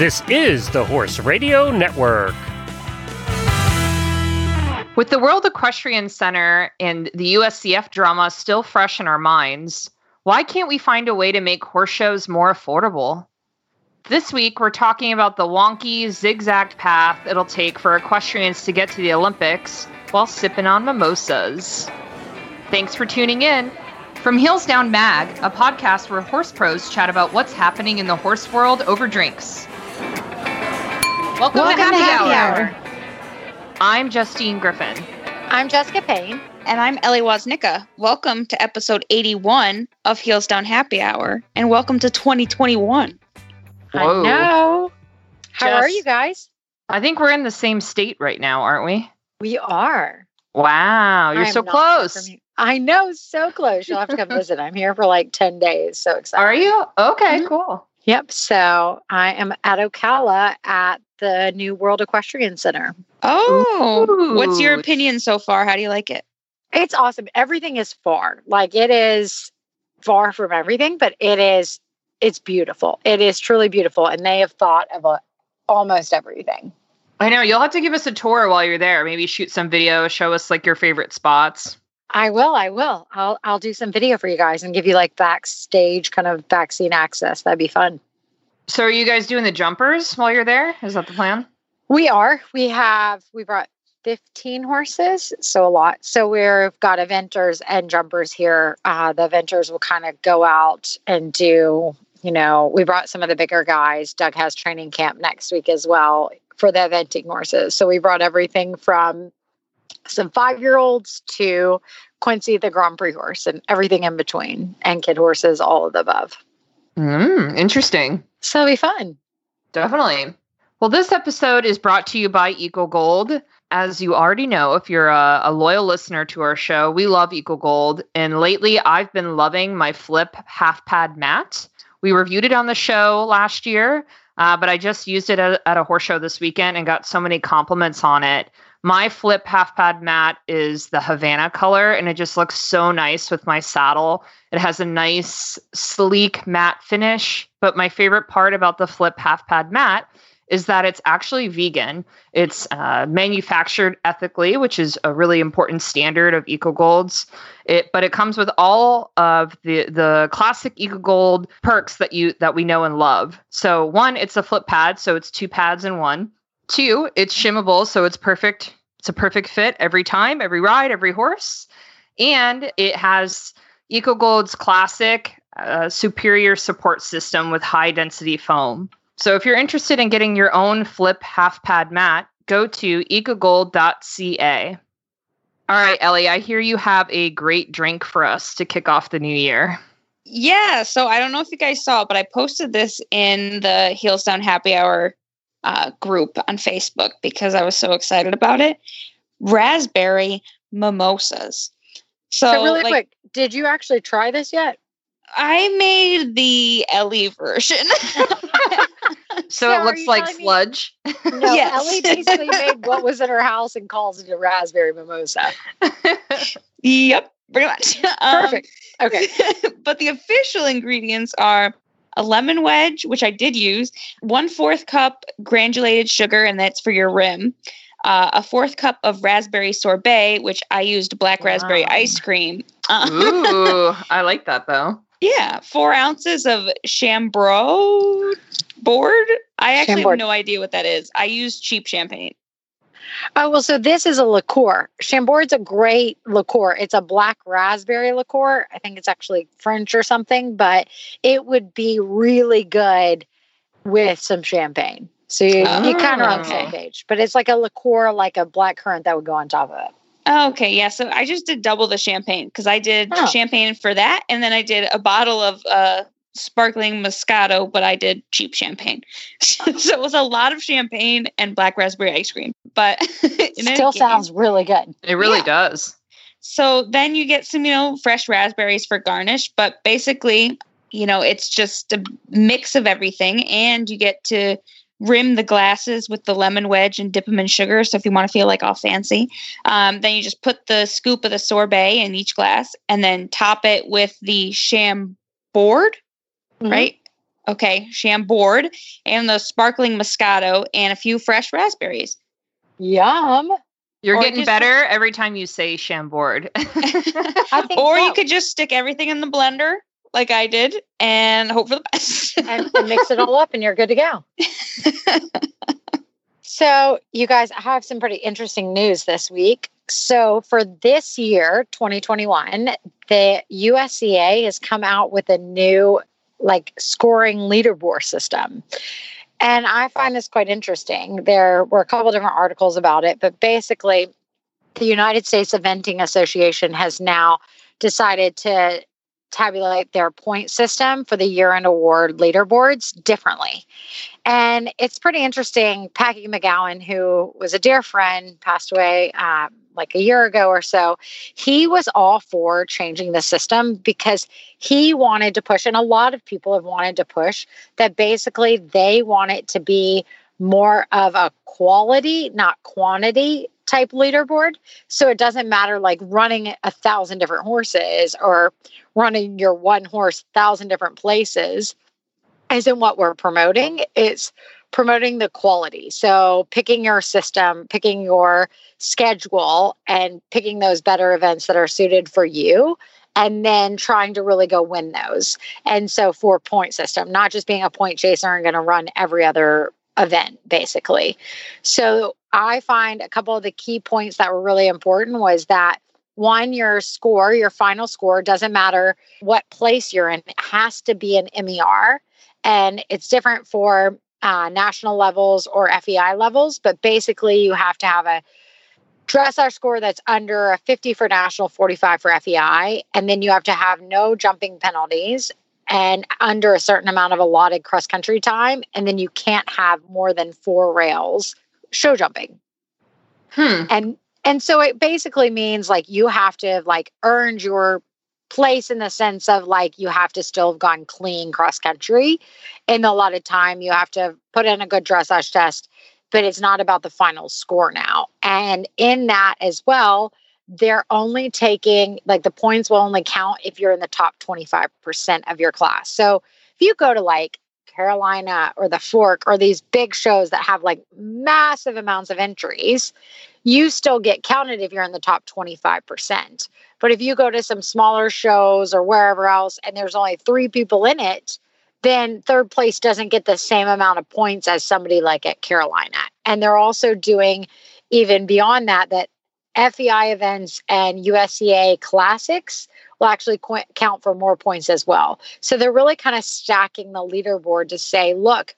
This is the Horse Radio Network. With the World Equestrian Center and the USEF drama still fresh in our minds, why can't we find a way to make horse shows more affordable? This week, we're talking about the wonky, zigzag path it'll take for equestrians to get to the Olympics while sipping on mimosas. Thanks for tuning in. From Heels Down Mag, a podcast where horse pros chat about what's happening in the horse world over drinks. Welcome, Welcome to Happy, to Happy Hour. Hour. I'm Justine Griffin. I'm Jessica Payne. And I'm Ellie Woznicka. Welcome to episode 81 of Heels Down Happy Hour. And welcome to 2021. Whoa. I know. How are you guys? I think we're in the same state right now, aren't we? We are. Wow, you're I am so close. I know, so close. You'll have to come visit. I'm here for like 10 days. So excited. Are you? Okay, Mhm. cool. Yep. So I am at Ocala at the new World Equestrian Center. Oh, what's your opinion so far? How do you like it? It's awesome. Everything is far. Like it is far from everything, but it is it's beautiful. It is truly beautiful. And they have thought of a, almost everything. I know you'll have to give us a tour while you're there. Maybe shoot some video, show us like your favorite spots. I will. I will. I'll I'll do some video for you guys and give you like backstage kind of vaccine access. That'd be fun. So, are you guys doing the jumpers while you're there? Is that the plan? We are. We have we brought 15 horses, so a lot. So we've got eventers and jumpers here. Uh, the eventers will kind of go out and do, you know, we brought some of the bigger guys. Doug has training camp next week as well for the eventing horses. So we brought everything from some five year olds to Quincy, the Grand Prix horse, and everything in between, and kid horses, all of the above. Mm, interesting. So be fun. Definitely. Well, this episode is brought to you by Eco Gold. As you already know, if you're a, a loyal listener to our show, we love Eco Gold. And lately, I've been loving my Flip half pad mat. We reviewed it on the show last year, uh, but I just used it at, at a horse show this weekend and got so many compliments on it. My Flip half pad mat is the Havana color, and it just looks so nice with my saddle. It has a nice, sleek matte finish. But my favorite part about the Flip half pad mat is that it's actually vegan. It's uh, manufactured ethically, which is a really important standard of EcoGolds. It, but it comes with all of the the classic EcoGold perks that you that we know and love. So one, it's a flip pad, so it's two pads in one. Two, it's shimmable, so it's perfect. It's a perfect fit every time, every ride, every horse, and it has EcoGold's classic uh, superior support system with high density foam. So if you're interested in getting your own flip half pad mat, go to ecogold.ca. All right, Ellie, I hear you have a great drink for us to kick off the new year. Yeah, so I don't know if you guys saw, but I posted this in the Heels Down Happy Hour uh, group on Facebook because I was so excited about it. Raspberry mimosas. So, So, really like, quick, did you actually try this yet? I made the Ellie version. So So it looks like telling me- sludge. No, Yes. Ellie basically made what was in her house and calls it a raspberry mimosa. yep, pretty much. Um, Perfect. Okay. but the official ingredients are a lemon wedge, which I did use, one fourth cup granulated sugar, and that's for your rim. Uh, a fourth cup of raspberry sorbet, which I used black raspberry Yum. ice cream. Ooh, I like that though. yeah, four ounces of Chambord board. I actually Chambord. have no idea what that is. I use cheap champagne. Oh well, so this is a liqueur. Chambord's a great liqueur. It's a black raspberry liqueur. I think it's actually French or something, but it would be really good with some champagne. So you, you kind of on the same Oh. page. But it's like a liqueur, like a black currant that would go on top of it. Okay, yeah. So I just did double the champagne because I did Oh. champagne for that, and then I did a bottle of uh, sparkling Moscato, but I did cheap champagne. so it was a lot of champagne and black raspberry ice cream. But in any Still case- sounds really good. It really Yeah. does. So then you get some, you know, fresh raspberries for garnish, but basically, you know, it's just a mix of everything, and you get to rim the glasses with the lemon wedge and dip them in sugar. So if you want to feel like all fancy, um, then you just put the scoop of the sorbet in each glass, and then top it with the chambord, Mhm. right? okay, Chambord, and the sparkling Moscato, and a few fresh raspberries. Yum. You're Or getting just- better every time you say Chambord. I think or you could just stick everything in the blender like I did and hope for the best. and, and mix it all up and you're good to go. So, you guys I have some pretty interesting news this week. So, for this year, 2021, the USEA has come out with a new like scoring leaderboard system. And I find this quite interesting. There were a couple different articles about it, but basically, the United States Eventing Association has now decided to tabulate their point system for the year end award leaderboards differently. And it's pretty interesting. Packy McGaughan, who was a dear friend, passed away um, like a year ago or so. He was all for changing the system because he wanted to push, and a lot of people have wanted to push that basically they want it to be more of a quality, not quantity type leaderboard. So it doesn't matter like running a thousand different horses or running your one horse thousand different places isn't what we're promoting. It's promoting the quality. So picking your system, picking your schedule, and picking those better events that are suited for you. And then trying to really go win those. And so for point system, not just being a point chaser and going to run every other event, basically. So I find a couple of the key points that were really important was that one, your score, your final score, doesn't matter what place you're in, it has to be an MER. And it's different for uh, national levels or FEI levels, but basically you have to have a dressage score that's under a 50 for national, 45 for FEI. And then you have to have no jumping penalties and under a certain amount of allotted cross country time. And then you can't have more than four rails show jumping hmm. and and so it basically means like you have to have like earned your place in the sense of like you have to still have gone clean cross country in a lot of time you have to put in a good dressage test but it's not about the final score now. And in that as well they're only taking like the points will only count if you're in the top 25% of your class. So if you go to like Carolina or the Fork or these big shows that have like massive amounts of entries, you still get counted if you're in the top 25%. But if you go to some smaller shows or wherever else and there's only three people in it, then third place doesn't get the same amount of points as somebody like at Carolina. And they're also doing even beyond that, that FEI events and USEA classics will actually qu- count for more points as well. So they're really kind of stacking the leaderboard to say, look,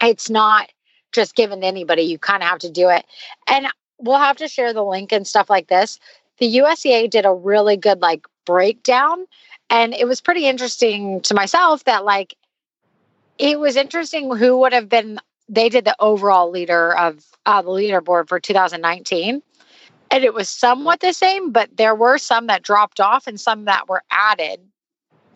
it's not just given to anybody. You kind of have to do it. And we'll have to share the link and stuff like this. The USEA did a really good like breakdown. And it was pretty interesting to myself that like it was interesting who would have been they did the overall leader of uh, the leaderboard for 2019 and it was somewhat the same, but there were some that dropped off and some that were added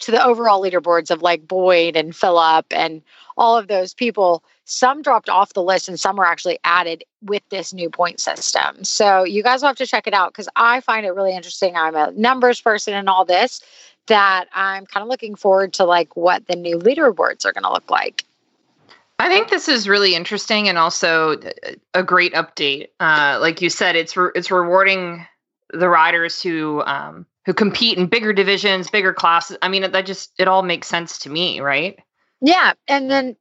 to the overall leaderboards of like Boyd and Philip and all of those people. Some dropped off the list and some were actually added with this new point system. So you guys will have to check it out because I find it really interesting. I'm a numbers person and all this that I'm kind of looking forward to like what the new leaderboards are going to look like. I think this is really interesting and also a great update. Uh, like you said, it's re- it's rewarding the riders who um, who compete in bigger divisions, bigger classes. I mean, that just it all makes sense to me, right? Yeah. And then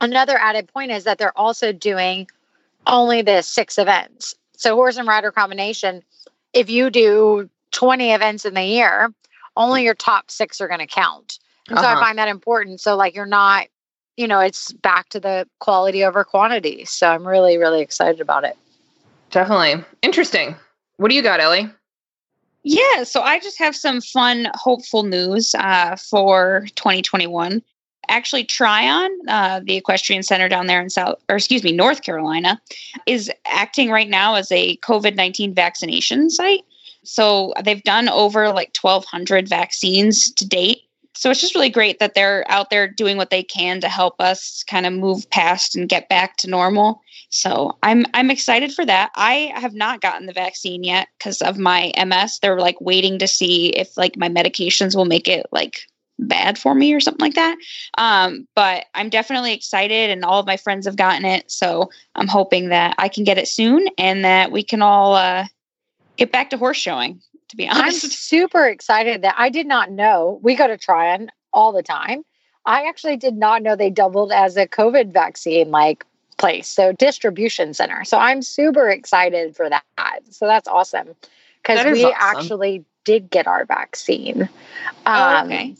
another added point is that they're also doing only the six events. So, horse and rider combination, if you do 20 events in the year, only your top six are going to count. And so Uh-huh. I find that important. So, like, you're not, you know, it's back to the quality over quantity. So, I'm really, really excited about it. Definitely interesting. What do you got, Ellie? Yeah, so I just have some fun, hopeful news uh, for 2021. Actually, Tryon, uh, the equestrian center down there in South, or excuse me, North Carolina, is acting right now as a COVID 19 vaccination site. So they've done over like 1,200 vaccines to date. So it's just really great that they're out there doing what they can to help us kind of move past and get back to normal. So I'm I'm excited for that. I have not gotten the vaccine yet because of my MS. They're like waiting to see if like my medications will make it like bad for me or something like that. Um, but I'm definitely excited, and all of my friends have gotten it. So I'm hoping that I can get it soon and that we can all uh, get back to horse showing. To be honest, I'm super excited that I did not know we go to Tryon all the time. I actually did not know they doubled as a COVID vaccine like place, so distribution center. So I'm super excited for that. So that's awesome because we awesome. actually did get our vaccine. Oh, um, oh, okay.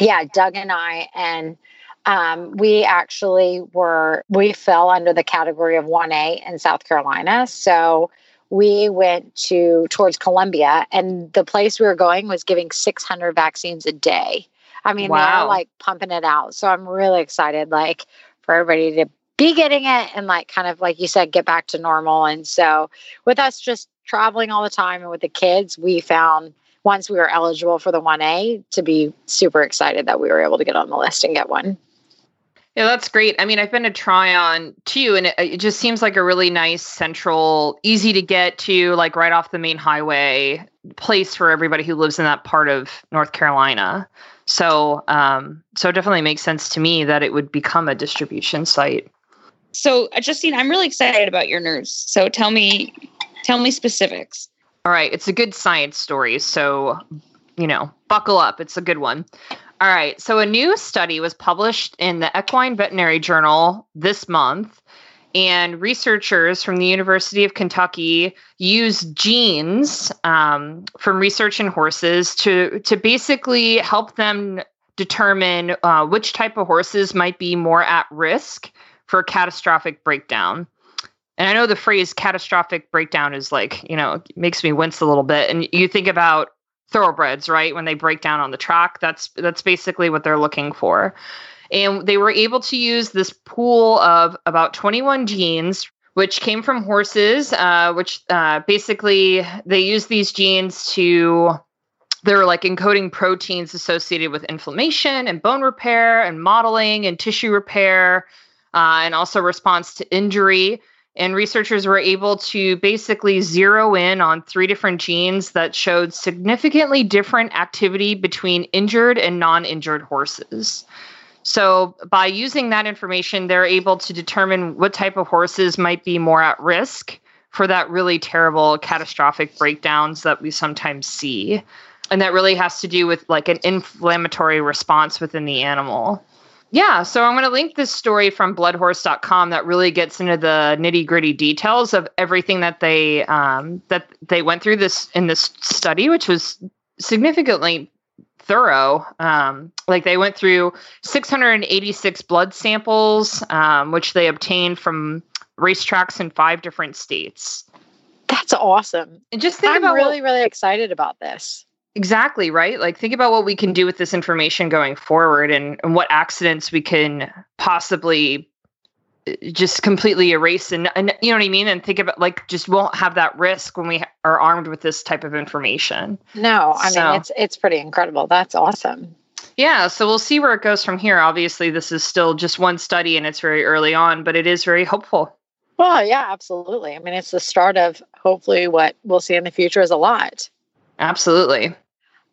Yeah, Doug and I, and um, we actually were, we fell under the category of 1A in South Carolina. So we went to towards Columbia, and the place we were going was giving 600 vaccines a day. I mean, wow. they're like pumping it out. So I'm really excited, like, for everybody to be getting it and, like, kind of like you said, get back to normal. And so, with us just traveling all the time and with the kids, we found once we were eligible for the 1A to be super excited that we were able to get on the list and get one. Yeah, that's great. I mean, I've been to Tryon too, and it, it, just seems like a really nice, central, easy to get to, like right off the main highway place for everybody who lives in that part of North Carolina. So, um, so it definitely makes sense to me that it would become a distribution site. So, uh, Justine, I'm really excited about your news. So, tell me, tell me specifics. All right, it's a good science story, so you know, buckle up. It's a good one. All right, so a new study was published in the Equine Veterinary Journal this month, and researchers from the University of Kentucky used genes um, from research in horses to to basically help them determine uh, which type of horses might be more at risk for a catastrophic breakdown. And I know the phrase catastrophic breakdown is like, you know, makes me wince a little bit. And you think about thoroughbreds, right? When they break down on the track, that's that's basically what they're looking for. And they were able to use this pool of about 21 genes, which came from horses, uh, which uh, basically they use these genes to they're like encoding proteins associated with inflammation and bone repair and modeling and tissue repair uh, and also response to injury and researchers were able to basically zero in on three different genes that showed significantly different activity between injured and non injured horses. So, by using that information, they're able to determine what type of horses might be more at risk for that really terrible catastrophic breakdowns that we sometimes see. And that really has to do with like an inflammatory response within the animal. Yeah, so I'm going to link this story from bloodhorse.com that really gets into the nitty-gritty details of everything that they um, that they went through this in this study, which was significantly thorough. Um, like they went through 686 blood samples, um, which they obtained from racetracks in five different states. That's awesome. And just think I'm about really, what, really excited about this. Exactly, right? Like think about what we can do with this information going forward and, and what accidents we can possibly uh, just completely erase and, and you know what I mean and think about like just won't have that risk when we are armed with this type of information. No, I so, mean it's it's pretty incredible. That's awesome. Yeah, so we'll see where it goes from here. Obviously, this is still just one study and it's very early on, but it is very hopeful. Well, yeah, absolutely. I mean, it's the start of hopefully what we'll see in the future is a lot. Absolutely.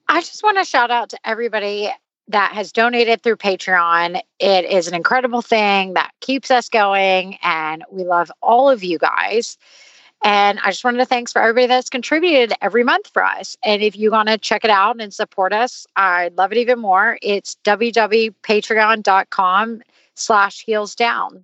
I just want to shout out to everybody that has donated through Patreon. It is an incredible thing that keeps us going, and we love all of you guys. And I just wanted to thanks for everybody that's contributed every month for us. And if you want to check it out and support us, I'd love it even more. It's www.patreon.com slash heels down.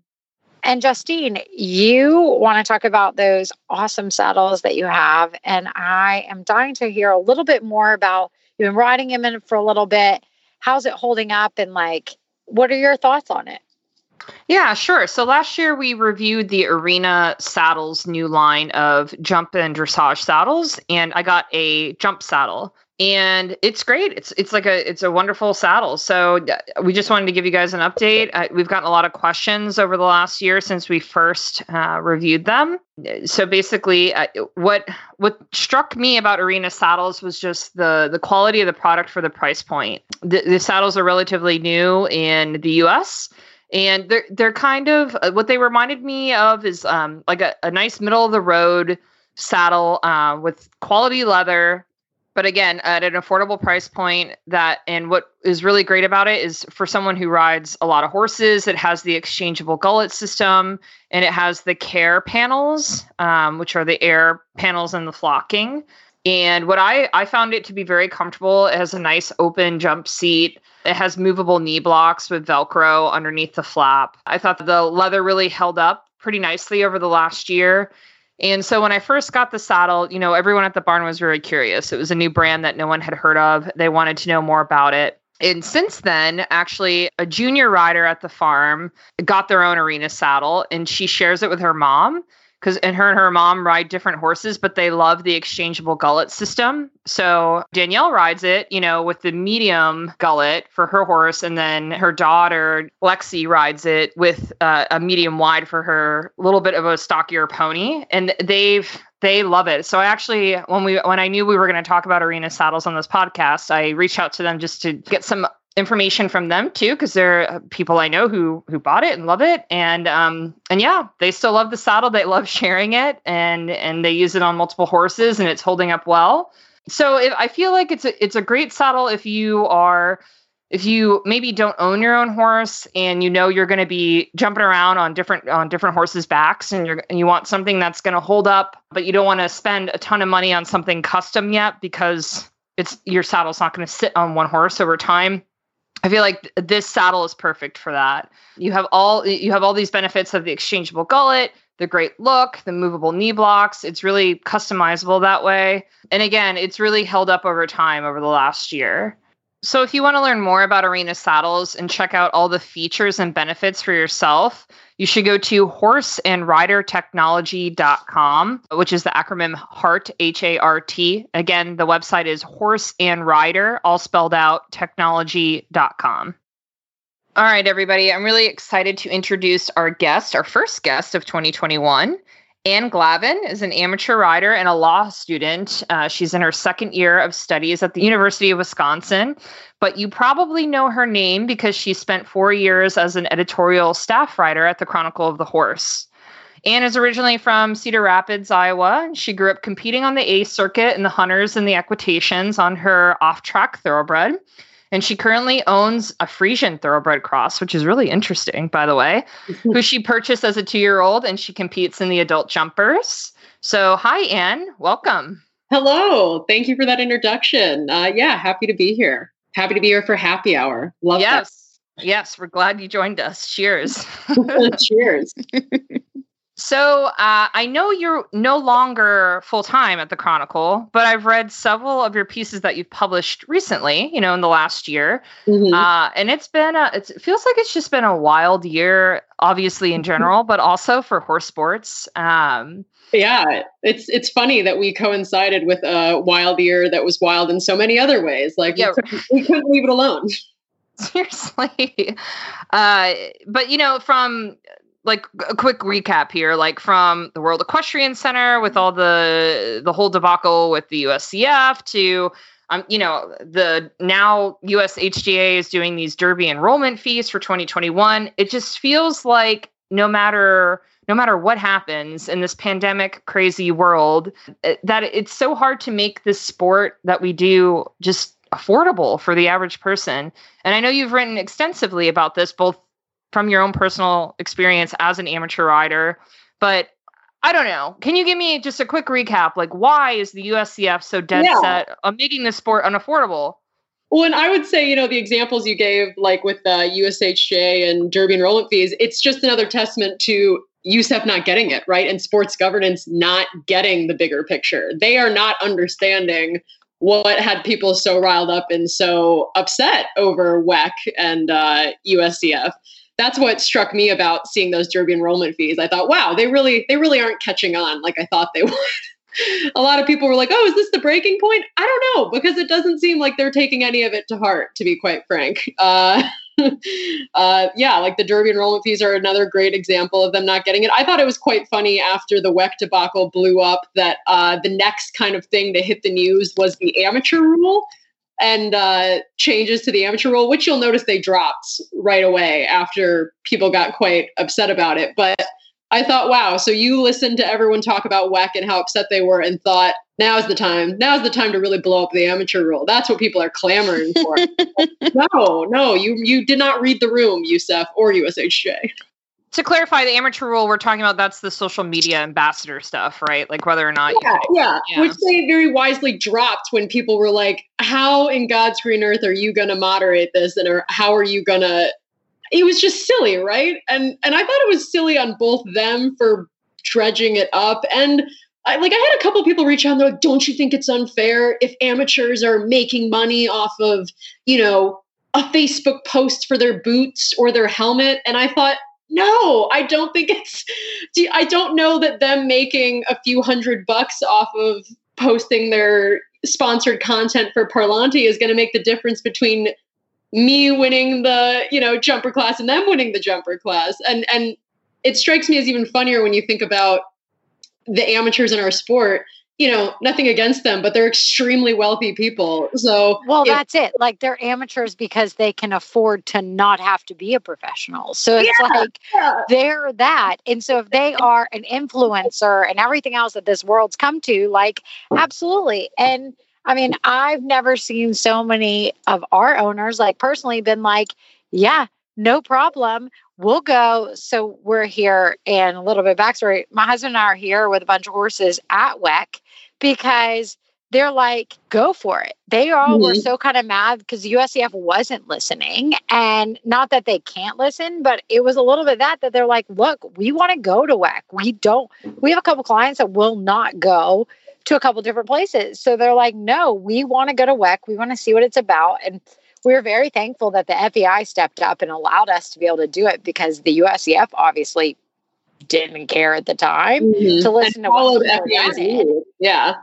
And Justine, you want to talk about those awesome saddles that you have. And I am dying to hear a little bit more about Been riding him in for a little bit. How's it holding up? And like, what are your thoughts on it? Yeah, sure. So last year we reviewed the Arena Saddles new line of jump and dressage saddles, and I got a jump saddle and it's great. It's it's like a it's a wonderful saddle. So uh, we just wanted to give you guys an update. Uh, we've gotten a lot of questions over the last year since we first uh, reviewed them. So basically, uh, what what struck me about Arena saddles was just the the quality of the product for the price point. The, the saddles are relatively new in the U.S. And they're they're kind of uh, what they reminded me of is um, like a, a nice middle of the road saddle uh, with quality leather but again at an affordable price point that and what is really great about it is for someone who rides a lot of horses it has the exchangeable gullet system and it has the care panels um, which are the air panels and the flocking. And what I, I found it to be very comfortable. It has a nice open jump seat. It has movable knee blocks with velcro underneath the flap. I thought the leather really held up pretty nicely over the last year and so when I first got the saddle, you know, everyone at the barn was very curious. It was a new brand that no one had heard of. They wanted to know more about it. And since then, actually, a junior rider at the farm got their own arena saddle and she shares it with her mom because and her and her mom ride different horses, but they love the exchangeable gullet system. So Danielle rides it, you know, with the medium gullet for her horse, and then her daughter Lexi rides it with uh, a medium wide for her little bit of a stockier pony, and they've they love it. So I actually, when we when I knew we were going to talk about arena saddles on this podcast, I reached out to them just to get some information from them too because they're uh, people I know who who bought it and love it. And um and yeah they still love the saddle. They love sharing it and and they use it on multiple horses and it's holding up well. So I feel like it's a it's a great saddle if you are if you maybe don't own your own horse and you know you're going to be jumping around on different on different horses backs and you're and you want something that's going to hold up but you don't want to spend a ton of money on something custom yet because it's your saddle's not going to sit on one horse over time I feel like this saddle is perfect for that. You have all you have all these benefits of the exchangeable gullet, the great look, the movable knee blocks. It's really customizable that way. And again, it's really held up over time over the last year. So if you want to learn more about Arena saddles and check out all the features and benefits for yourself, you should go to horseandridertechnology.com, which is the acronym HART, H A R T. Again, the website is horse and rider, all spelled out, technology.com. All right, everybody. I'm really excited to introduce our guest, our first guest of 2021. Anne Glavan is an amateur rider and a law student. Uh, she's in her second year of studies at the University of Wisconsin, but you probably know her name because she spent four years as an editorial staff writer at the Chronicle of the Horse. Anne is originally from Cedar Rapids, Iowa. She grew up competing on the A circuit in the hunters and the equitations on her off track thoroughbred. And she currently owns a Friesian thoroughbred cross, which is really interesting, by the way, who she purchased as a two year old and she competes in the adult jumpers. So, hi, Anne. Welcome. Hello. Thank you for that introduction. Uh, yeah, happy to be here. Happy to be here for happy hour. Love yes. That. Yes, we're glad you joined us. Cheers. Cheers. So uh, I know you're no longer full time at the Chronicle, but I've read several of your pieces that you've published recently. You know, in the last year, mm-hmm. uh, and it's been a. It's, it feels like it's just been a wild year, obviously in mm-hmm. general, but also for horse sports. Um, yeah, it's it's funny that we coincided with a wild year that was wild in so many other ways. Like yeah. we, couldn't, we couldn't leave it alone. Seriously, uh, but you know, from like a quick recap here like from the world equestrian center with all the the whole debacle with the usef to um, you know the now ushja is doing these derby enrollment fees for 2021 it just feels like no matter no matter what happens in this pandemic crazy world eh, that it's so hard to make this sport that we do just affordable for the average person. And i know you've written extensively about this both from your own personal experience as an amateur rider. But I don't know. Can you give me just a quick recap? Like, why is the USEF so dead yeah. set on making this sport unaffordable? Well, and I would say, you know, the examples you gave, like with the USHJ and Derby enrollment fees, it's just another testament to USEF not getting it, right? And sports governance not getting the bigger picture. They are not understanding what had people so riled up and so upset over WEC and uh, USEF that's what struck me about seeing those derby enrollment fees. I thought, wow, they really they really aren't catching on like I thought they would. a lot of people were like, "Oh, is this the breaking point?" I don't know because it doesn't seem like they're taking any of it to heart, to be quite frank. Uh, uh, yeah, like the Derby enrollment fees are another great example of them not getting it. I thought it was quite funny after the WEC debacle blew up that uh, the next kind of thing to hit the news was the amateur rule and uh, changes to the amateur rule, which you'll notice they dropped right away after people got quite upset about it. But I thought, wow, so you listened to everyone talk about WEC and how upset they were and thought, now's the time. Now's the time to really blow up the amateur rule. That's what people are clamoring for. no, no, you you did not read the room, USEF or USHJ. To clarify, the amateur rule we're talking about that's the social media ambassador stuff, right? Like whether or not yeah, yeah. yeah. Which they very wisely dropped when people were like, How in God's green earth are you gonna moderate this? And or how are you gonna it was just silly, right? And and I thought it was silly on both them for dredging it up and I, like I had a couple people reach out and they're like, "Don't you think it's unfair if amateurs are making money off of you know a Facebook post for their boots or their helmet?" And I thought, no, I don't think it's. I don't know that them making a few hundred bucks off of posting their sponsored content for Parlanti is going to make the difference between me winning the you know jumper class and them winning the jumper class and and it strikes me as even funnier when you think about the amateurs in our sport you know nothing against them but they're extremely wealthy people so well that's it like they're amateurs because they can afford to not have to be a professional so it's yeah, like yeah. they're that and so if they are an influencer and everything else that this world's come to like absolutely and I mean, I've never seen so many of our owners, like personally, been like, yeah, no problem. We'll go. So we're here, and a little bit backstory. My husband and I are here with a bunch of horses at WEC because they're like, go for it. They all mm-hmm. were so kind of mad because USEF wasn't listening. And not that they can't listen, but it was a little bit that that they're like, look, we want to go to WEC. We don't, we have a couple clients that will not go to a couple different places. So they're like, no, we want to go to WEC. We want to see what it's about. And we're very thankful that the FEI stepped up and allowed us to be able to do it because the USCF obviously didn't care at the time mm-hmm. to listen and to what FEI's Yeah.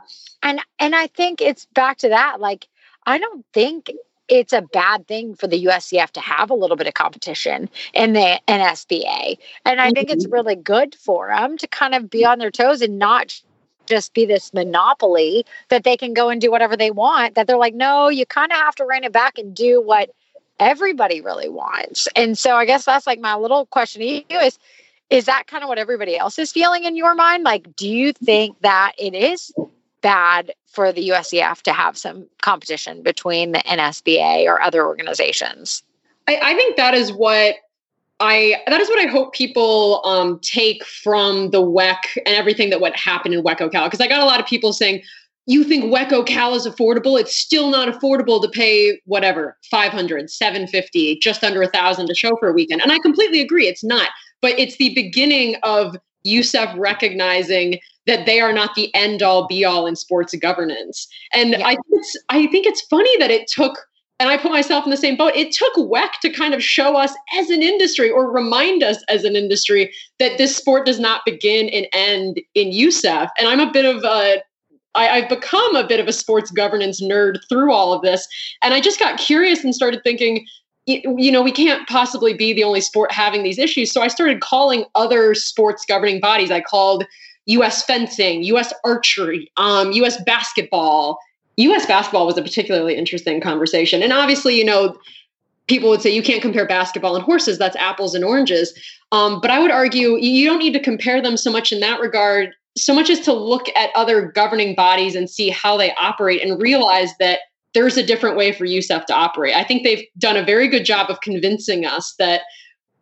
And and I think it's back to that. Like, I don't think it's a bad thing for the USEF to have a little bit of competition in the NSBA. And I mm-hmm. think it's mm-hmm. really good for them to kind of be on their toes and not just be this monopoly that they can go and do whatever they want that they're like no you kind of have to rein it back and do what everybody really wants and so i guess that's like my little question to you is is that kind of what everybody else is feeling in your mind? Like do you think that it is bad for the usef to have some competition between the nsba or other organizations? I, I think that is what I that is what I hope people um, take from the WEC and everything that what happened in WEC Cal. Because I got a lot of people saying you think WEC Cal is affordable? It's still not affordable to pay whatever 500 750 just under a thousand to show for a weekend. And I completely agree it's not but it's the beginning of USEF recognizing that they are not the end all be all in sports governance and yeah. I think it's I think it's funny that it took and I put myself in the same boat. It took WEC to kind of show us as an industry or remind us as an industry that this sport does not begin and end in USEF. And I'm a bit of a I, have become a bit of a sports governance nerd through all of this. And I just got curious and started thinking, you know, we can't possibly be the only sport having these issues. So I started calling other sports governing bodies. I called US fencing, US archery, um, US basketball, US basketball was a particularly interesting conversation. And obviously, you know, people would say you can't compare basketball and horses, that's apples and oranges. Um, but I would argue you don't need to compare them so much in that regard, so much as to look at other governing bodies and see how they operate and realize that there's a different way for USEF to operate. I think they've done a very good job of convincing us that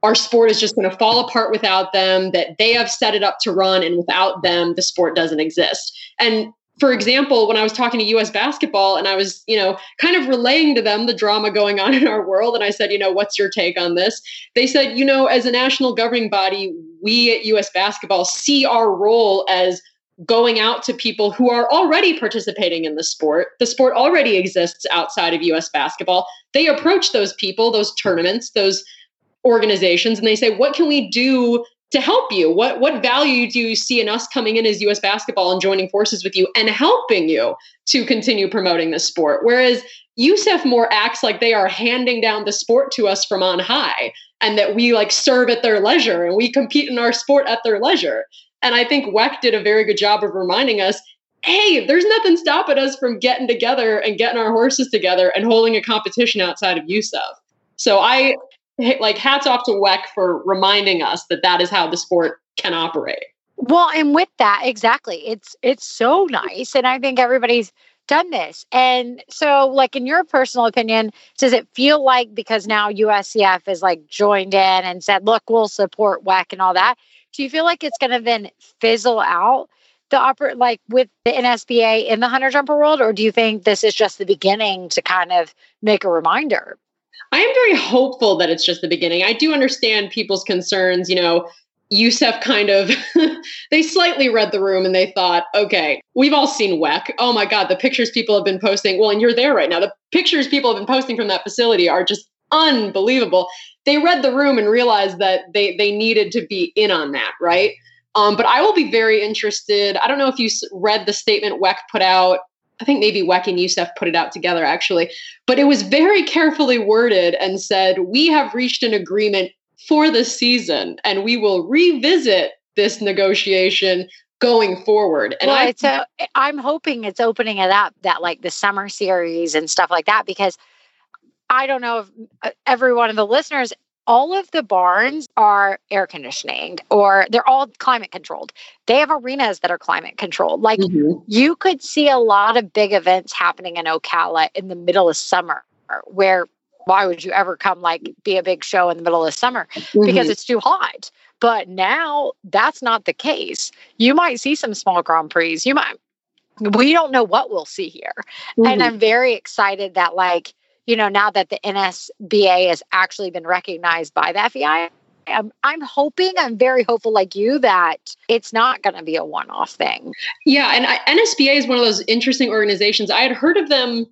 our sport is just going to fall apart without them, that they have set it up to run, and without them, the sport doesn't exist. And for example, when I was talking to US basketball and I was, you know, kind of relaying to them the drama going on in our world, and I said, you know, what's your take on this? They said, you know, as a national governing body, we at US basketball see our role as going out to people who are already participating in the sport. The sport already exists outside of US basketball. They approach those people, those tournaments, those organizations, and they say, what can we do to help you what what value do you see in us coming in as US basketball and joining forces with you and helping you to continue promoting the sport whereas USEF more acts like they are handing down the sport to us from on high and that we like serve at their leisure and we compete in our sport at their leisure and I think WEC did a very good job of reminding us hey there's nothing stopping us from getting together and getting our horses together and holding a competition outside of USEF so I like hats off to WEC for reminding us that that is how the sport can operate. Well, and with that, exactly. It's it's so nice. And I think everybody's done this. And so, like in your personal opinion, does it feel like because now USEF is like joined in and said, look, we'll support WEC and all that? Do you feel like it's gonna then fizzle out the upper like with the NSBA in the hunter jumper world, or do you think this is just the beginning to kind of make a reminder? I am very hopeful that it's just the beginning. I do understand people's concerns. You know, USEF kind of they slightly read the room and they thought, okay, we've all seen WEC. Oh my God, the pictures people have been posting. Well, and you're there right now. The pictures people have been posting from that facility are just unbelievable. They read the room and realized that they they needed to be in on that, right? Um, but I will be very interested. I don't know if you read the statement WEC put out. I think maybe WEC and USEF put it out together actually, but it was very carefully worded and said, We have reached an agreement for the season and we will revisit this negotiation going forward. And well, I, it's a, I'm hoping it's opening it up that like the summer series and stuff like that because I don't know if uh, every one of the listeners all of the barns are air conditioning or they're all climate controlled. They have arenas that are climate controlled. Like mm-hmm. you could see a lot of big events happening in Ocala in the middle of summer where why would you ever come like be a big show in the middle of summer mm-hmm. because it's too hot. But now that's not the case. You might see some small Grand Prix. You might we don't know what we'll see here. Mm-hmm. And I'm very excited that like you know, now that the NSBA has actually been recognized by the FEI, I'm, I'm hoping, I'm very hopeful like you that it's not going to be a one off thing. Yeah. And I, NSBA is one of those interesting organizations. I had heard of them.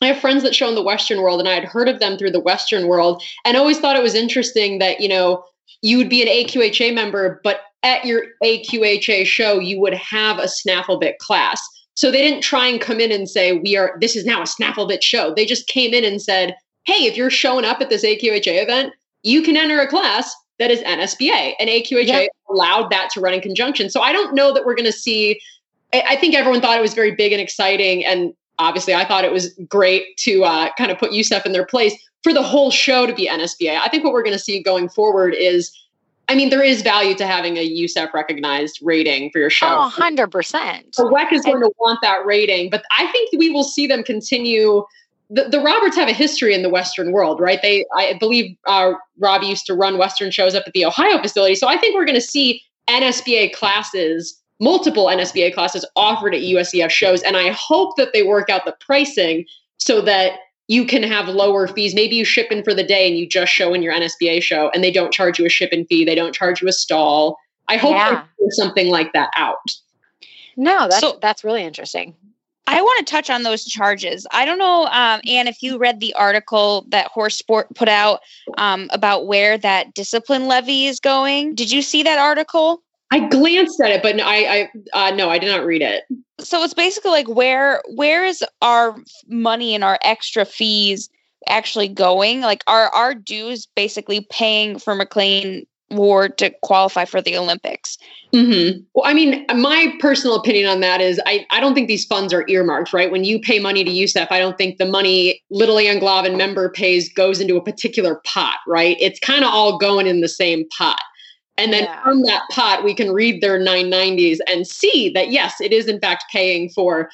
I have friends that show in the Western world, and I had heard of them through the Western world and always thought it was interesting that, you know, you would be an AQHA member, but at your AQHA show, you would have a snaffle bit class. So they didn't try and come in and say, we are, this is now a Snafflebit show. They just came in and said, hey, if you're showing up at this AQHA event, you can enter a class that is NSBA. And AQHA allowed that to run in conjunction. So I don't know that we're going to see, I think everyone thought it was very big and exciting. And obviously I thought it was great to uh, kind of put USEF in their place for the whole show to be NSBA. I think what we're going to see going forward is I mean, there is value to having a USEF recognized rating for your show. Oh, 100%. The WEC is going to want that rating, but I think we will see them continue. The, the Roberts have a history in the Western world, right? They, I believe, uh, Rob used to run Western shows up at the Ohio facility. So I think we're going to see NSBA classes, multiple NSBA classes offered at USEF shows. And I hope that they work out the pricing so that you can have lower fees. Maybe you ship in for the day and you just show in your NSBA show and they don't charge you a shipping fee. They don't charge you a stall. I hope yeah. something like that out. No, that's so, that's really interesting. I want to touch on those charges. I don't know, um, Anne, if you read the article that Horse Sport put out um, about where that discipline levy is going. Did you see that article? I glanced at it, but I, I uh, no, I did not read it. So it's basically like where where is our money and our extra fees actually going? Like are our dues basically paying for McLain Ward to qualify for the Olympics? Mm-hmm. Well, I mean, my personal opinion on that is I, I don't think these funds are earmarked, right? When you pay money to USEF, I don't think the money Little Ann member pays goes into a particular pot, right? It's kind of all going in the same pot. And then yeah. from that pot, we can read their 990s and see that, yes, it is in fact paying for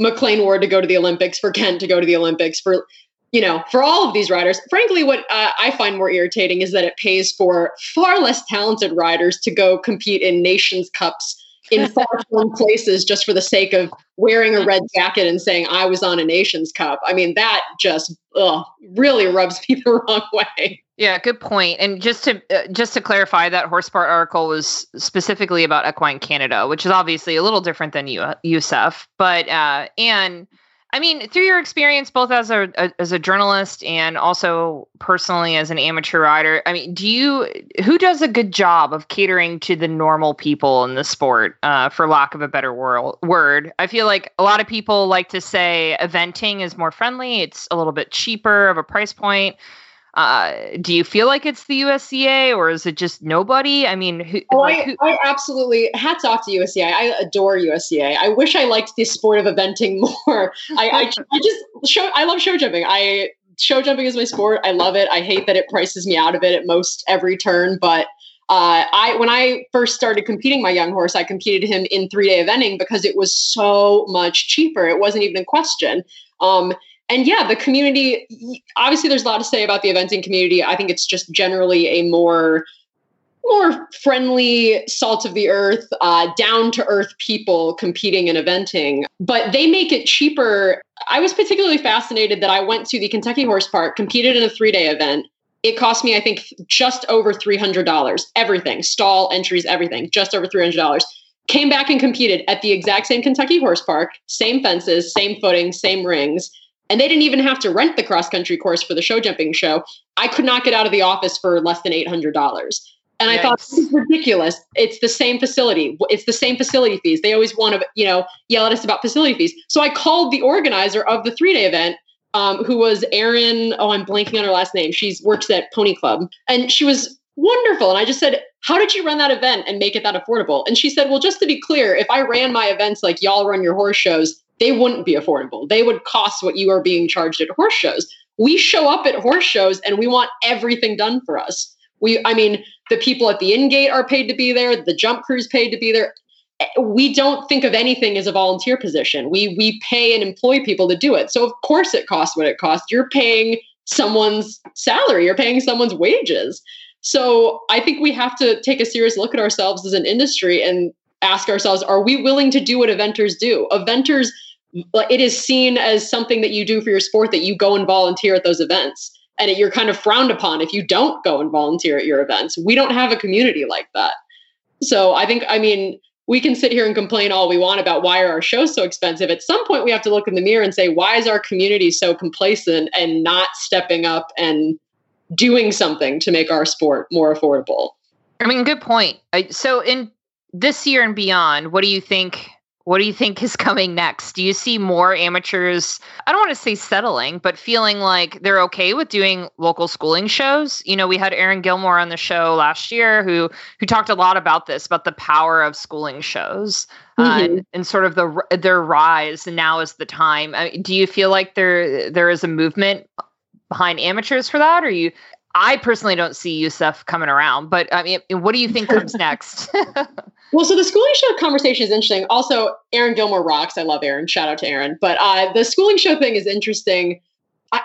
McLain Ward to go to the Olympics, for Kent to go to the Olympics, for, you know, for all of these riders. Frankly, what uh, I find more irritating is that it pays for far less talented riders to go compete in Nations Cups in far flung places just for the sake of wearing a red jacket and saying I was on a Nations Cup. I mean, that just ugh, really rubs me the wrong way. Yeah, good point. And just to uh, just to clarify, that Horse Sport article was specifically about equine Canada, which is obviously a little different than U- USEF. But uh, and I mean, through your experience, both as a, a, as a journalist and also personally as an amateur rider, I mean, do you who does a good job of catering to the normal people in the sport, uh, for lack of a better word? I feel like a lot of people like to say eventing is more friendly; it's a little bit cheaper of a price point. Uh, do you feel like it's the USEA or is it just nobody? I mean, who, oh, like, I, I, absolutely hats off to USEA. I adore USEA. I wish I liked the sport of eventing more. I, I, I just show. I love show jumping. I show jumping is my sport. I love it. I hate that it prices me out of it at most every turn, but Uh, I when I first started competing my young horse, I competed him in three day eventing because it was so much cheaper. It wasn't even a question. Um, and yeah, the community. Obviously, there's a lot to say about the eventing community. I think it's just generally a more more friendly, salt of the earth, uh, down to earth people competing in eventing, but they make it cheaper. I was particularly fascinated that I went to the Kentucky Horse Park, competed in a three day event. It cost me, I think, just over $300. Everything, stall, entries, everything, just over $300. Came back and competed at the exact same Kentucky Horse Park, same fences, same footing, same rings. And they didn't even have to rent the cross country course for the show jumping show. I could not get out of the office for less than $800. And Yikes. I thought this is ridiculous. It's the same facility. It's the same facility fees. They always want to, you know, yell at us about facility fees. So I called the organizer of the three day event, um, who was Erin. Oh, I'm blanking on her last name. She's works at Pony Club, and she was wonderful. And I just said, "How did you run that event and make it that affordable?" And she said, "Well, just to be clear, if I ran my events like y'all run your horse shows, they wouldn't be affordable. They would cost what you are being charged at horse shows. We show up at horse shows and we want everything done for us." We, I mean, the people at the in gate are paid to be there. The jump crew's paid to be there. We don't think of anything as a volunteer position. We we pay and employ people to do it. So of course it costs what it costs. You're paying someone's salary. You're paying someone's wages. So I think we have to take a serious look at ourselves as an industry and ask ourselves: Are we willing to do what eventers do? Eventers, it is seen as something that you do for your sport that you go and volunteer at those events and you're kind of frowned upon if you don't go and volunteer at your events. We don't have a community like that. So I think, I mean, we can sit here and complain all we want about why are our shows so expensive. At some point, we have to look in the mirror and say, why is our community so complacent and not stepping up and doing something to make our sport more affordable? I mean, good point. So, in this year and beyond, what do you think what do you think is coming next? Do you see more amateurs, I don't want to say settling, but feeling like they're okay with doing local schooling shows? You know, we had Erin Gilmore on the show last year who who talked a lot about this, about the power of schooling shows. Uh, mm-hmm. Uh, and, and, sort of the their rise and now is the time. I mean, do you feel like there there is a movement behind amateurs for that or you I personally don't see USEF coming around, but I mean, what do you think comes next? well, so the schooling show conversation is interesting. Also, Erin Gilmore rocks. I love Aaron. Shout out to Aaron. But uh, the schooling show thing is interesting. I,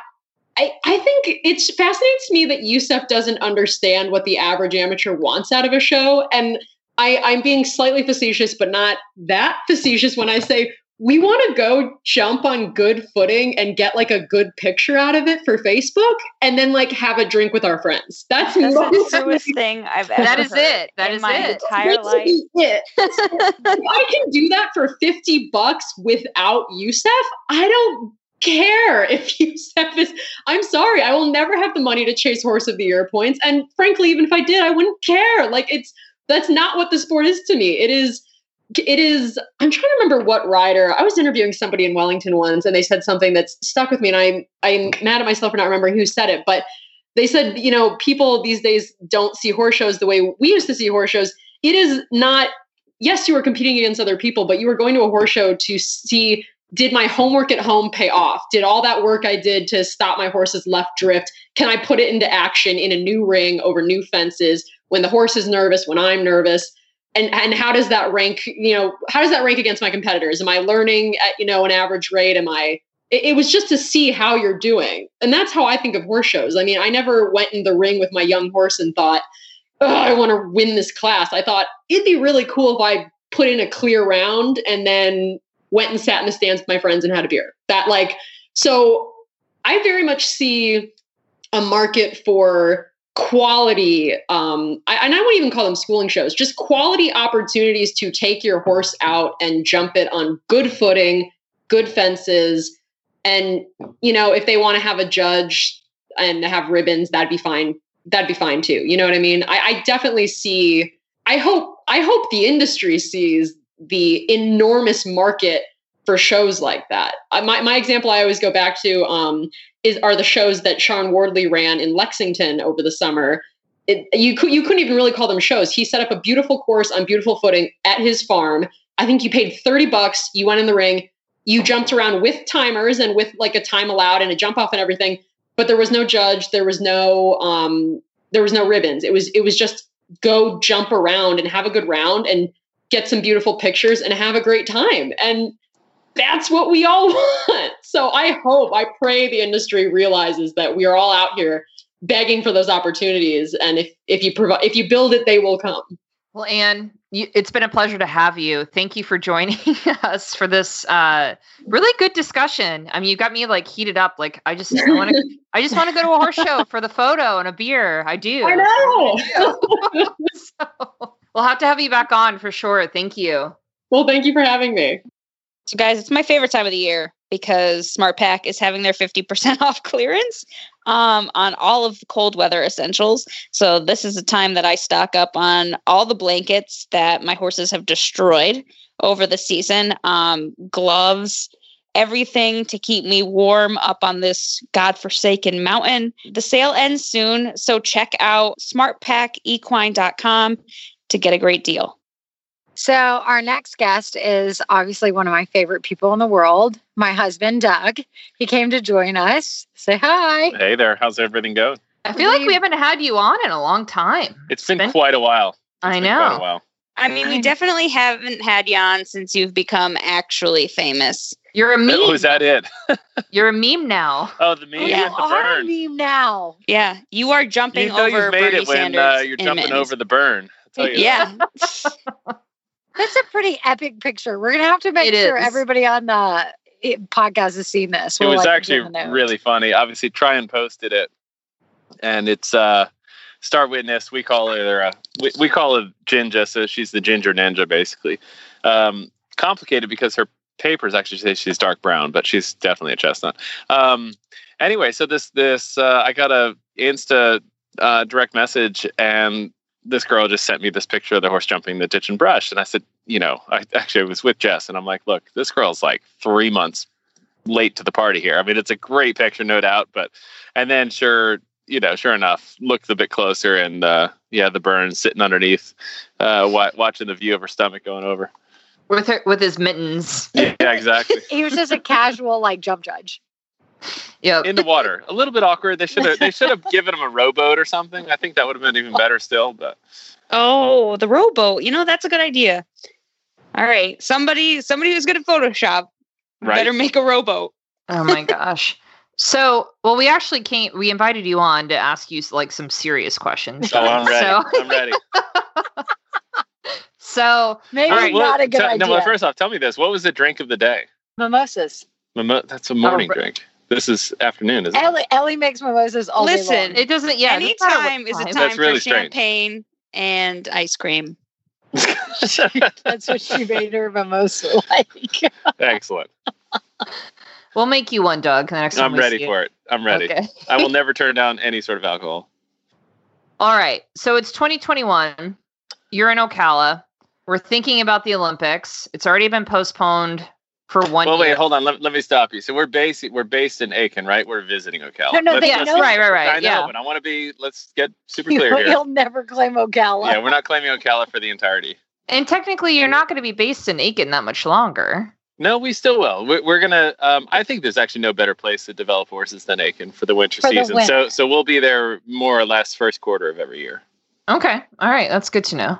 I, I think it's fascinates me that USEF doesn't understand what the average amateur wants out of a show. And I, I'm being slightly facetious, but not that facetious when I say we want to go jump on good footing and get like a good picture out of it for Facebook and then like have a drink with our friends. That's, That's the truest thing I've ever That is it. That is my it. entire life. It. I can do that for 50 bucks without USEF. I don't care if USEF is I'm sorry, I will never have the money to chase horse of the year points. And frankly, even if I did, I wouldn't care. Like it's that's not what the sport is to me. It is it is i'm trying to remember what rider i was interviewing somebody in wellington once and they said something that's stuck with me and i'm i'm mad at myself for not remembering who said it but they said you know people these days don't see horse shows the way we used to see horse shows. It is not yes you are competing against other people but you were going to a horse show to see did my homework at home pay off? Did all that work i did to stop my horse's left drift can i put it into action in a new ring over new fences when the horse is nervous when i'm nervous and and how does that rank you know how does that rank against my competitors? Am i learning at you know an average rate? Am i it, was just to see how you're doing. And that's how i think of horse shows. I mean i never went in the ring with my young horse and thought oh, i want to win this class. I thought it'd be really cool if i put in a clear round and then went and sat in the stands with my friends and had a beer. That like so i very much see a market for quality um I, and i wouldn't even call them schooling shows just quality opportunities to take your horse out and jump it on good footing good fences and you know if they want to have a judge and have ribbons that'd be fine that'd be fine too you know what i mean I, I definitely see i hope i hope the industry sees the enormous market for shows like that. my, my example I always go back to um, is are the shows that Sean Wardley ran in Lexington over the summer. It, you you couldn't even really call them shows. He set up a beautiful course on beautiful footing at his farm. I think you paid 30 bucks, you went in the ring, you jumped around with timers and with like a time allowed and a jump off and everything, but there was no judge, there was no um there was no ribbons. It was it was just go jump around and have a good round and get some beautiful pictures and have a great time. And that's what we all want. So I hope, I pray the industry realizes that we are all out here begging for those opportunities. And if if you provide if you build it, they will come. Well, Anne, you, it's been a pleasure to have you. Thank you for joining us for this uh, really good discussion. I mean, you got me like heated up. Like, I just want to, I just want to go to a horse show for the photo and a beer. I do. I know. so, we'll have to have you back on for sure. Thank you. Well, thank you for having me. So, guys, it's my favorite time of the year because SmartPak is having their 50% off clearance um, on all of the cold weather essentials. So, this is the time that I stock up on all the blankets that my horses have destroyed over the season, um, gloves, everything to keep me warm up on this godforsaken mountain. The sale ends soon, so check out smartpakequine.com to get a great deal. So, our next guest is obviously one of my favorite people in the world, my husband, Doug. He came to join us. Say hi. Hey there. How's everything going? I feel like we haven't had you on in a long time. It's been, quite a while. It's I been Quite a know. while. I mean, we definitely haven't had you on since you've become actually famous. You're a meme. Oh, is that it? You're a meme now. Oh, the meme Yeah. with the are burn. meme now. Yeah, you are jumping You know over you've made Bernie it when Sanders uh, you're jumping mittens. over the burn. I'll tell you. Yeah, That's a pretty epic picture. We're gonna have to make It sure is. everybody on the eh, podcast has seen this. It We'll, was like, actually in the notes. really funny. Obviously, try and posted it, and it's uh, Star Witness. We call her uh, we, we call her Ginger, so she's the Ginger Ninja, basically. Um, complicated because her papers actually say she's dark brown, but she's definitely a chestnut. Um, anyway, so this this uh, I got a Insta uh, direct message, and this girl just sent me this picture of the horse jumping the ditch and brush, and I said, you know, I actually I was with Jess, and I'm like, look, this girl's like three months late to the party here. I mean, it's a great picture, no doubt, but and then sure, you know, sure enough, looked a bit closer, and uh, yeah, the burn sitting underneath, uh, wa- watching the view of her stomach going over. With her with his mittens. Yeah, exactly. He was just a casual like jump judge. Yep. In the water, a little bit awkward. They should have they should have given him a rowboat or something. I think that would have been even better still. But Oh, the rowboat. You know, that's a good idea. All right. Somebody somebody who's good at Photoshop right, better make a rowboat. Oh my gosh. So, well, we actually came. We invited you on to ask you like some serious questions. oh, I'm ready. So, I'm ready. so Maybe All right, well, not a good tell- idea. No, well, first off, tell me this: what was the drink of the day? Mimosas. Mimo- that's a morning oh, right. drink. This is afternoon, isn't it? Ellie, Ellie makes mimosas all day Listen, long. it doesn't. Yeah, any doesn't matter what Anytime is a time That's really for strange. champagne and ice cream. That's what she made her mimosa like. Excellent. We'll make you one, Doug. The next I'm we ready see you. for it. I'm ready. Okay. I will never turn down any sort of alcohol. All right. So it's 2021. You're in Ocala. We're thinking about the Olympics. It's already been postponed for one Well, year. wait, hold on. Let, let me stop you. So we're based we're based in Aiken, right? We're visiting Ocala. No, no, Let's they yes, just- know- right, right, right. I know, yeah. but I want to be. Let's get super You, clear here. will never claim Ocala. Yeah, we're not claiming Ocala for the entirety. And technically, you're not going to be based in Aiken that much longer. No, we still will. We're, we're gonna. Um, I think there's actually no better place to develop horses than Aiken for the winter For the season. So, so we'll be there more or less first quarter of every year. Okay. All right. That's good to know.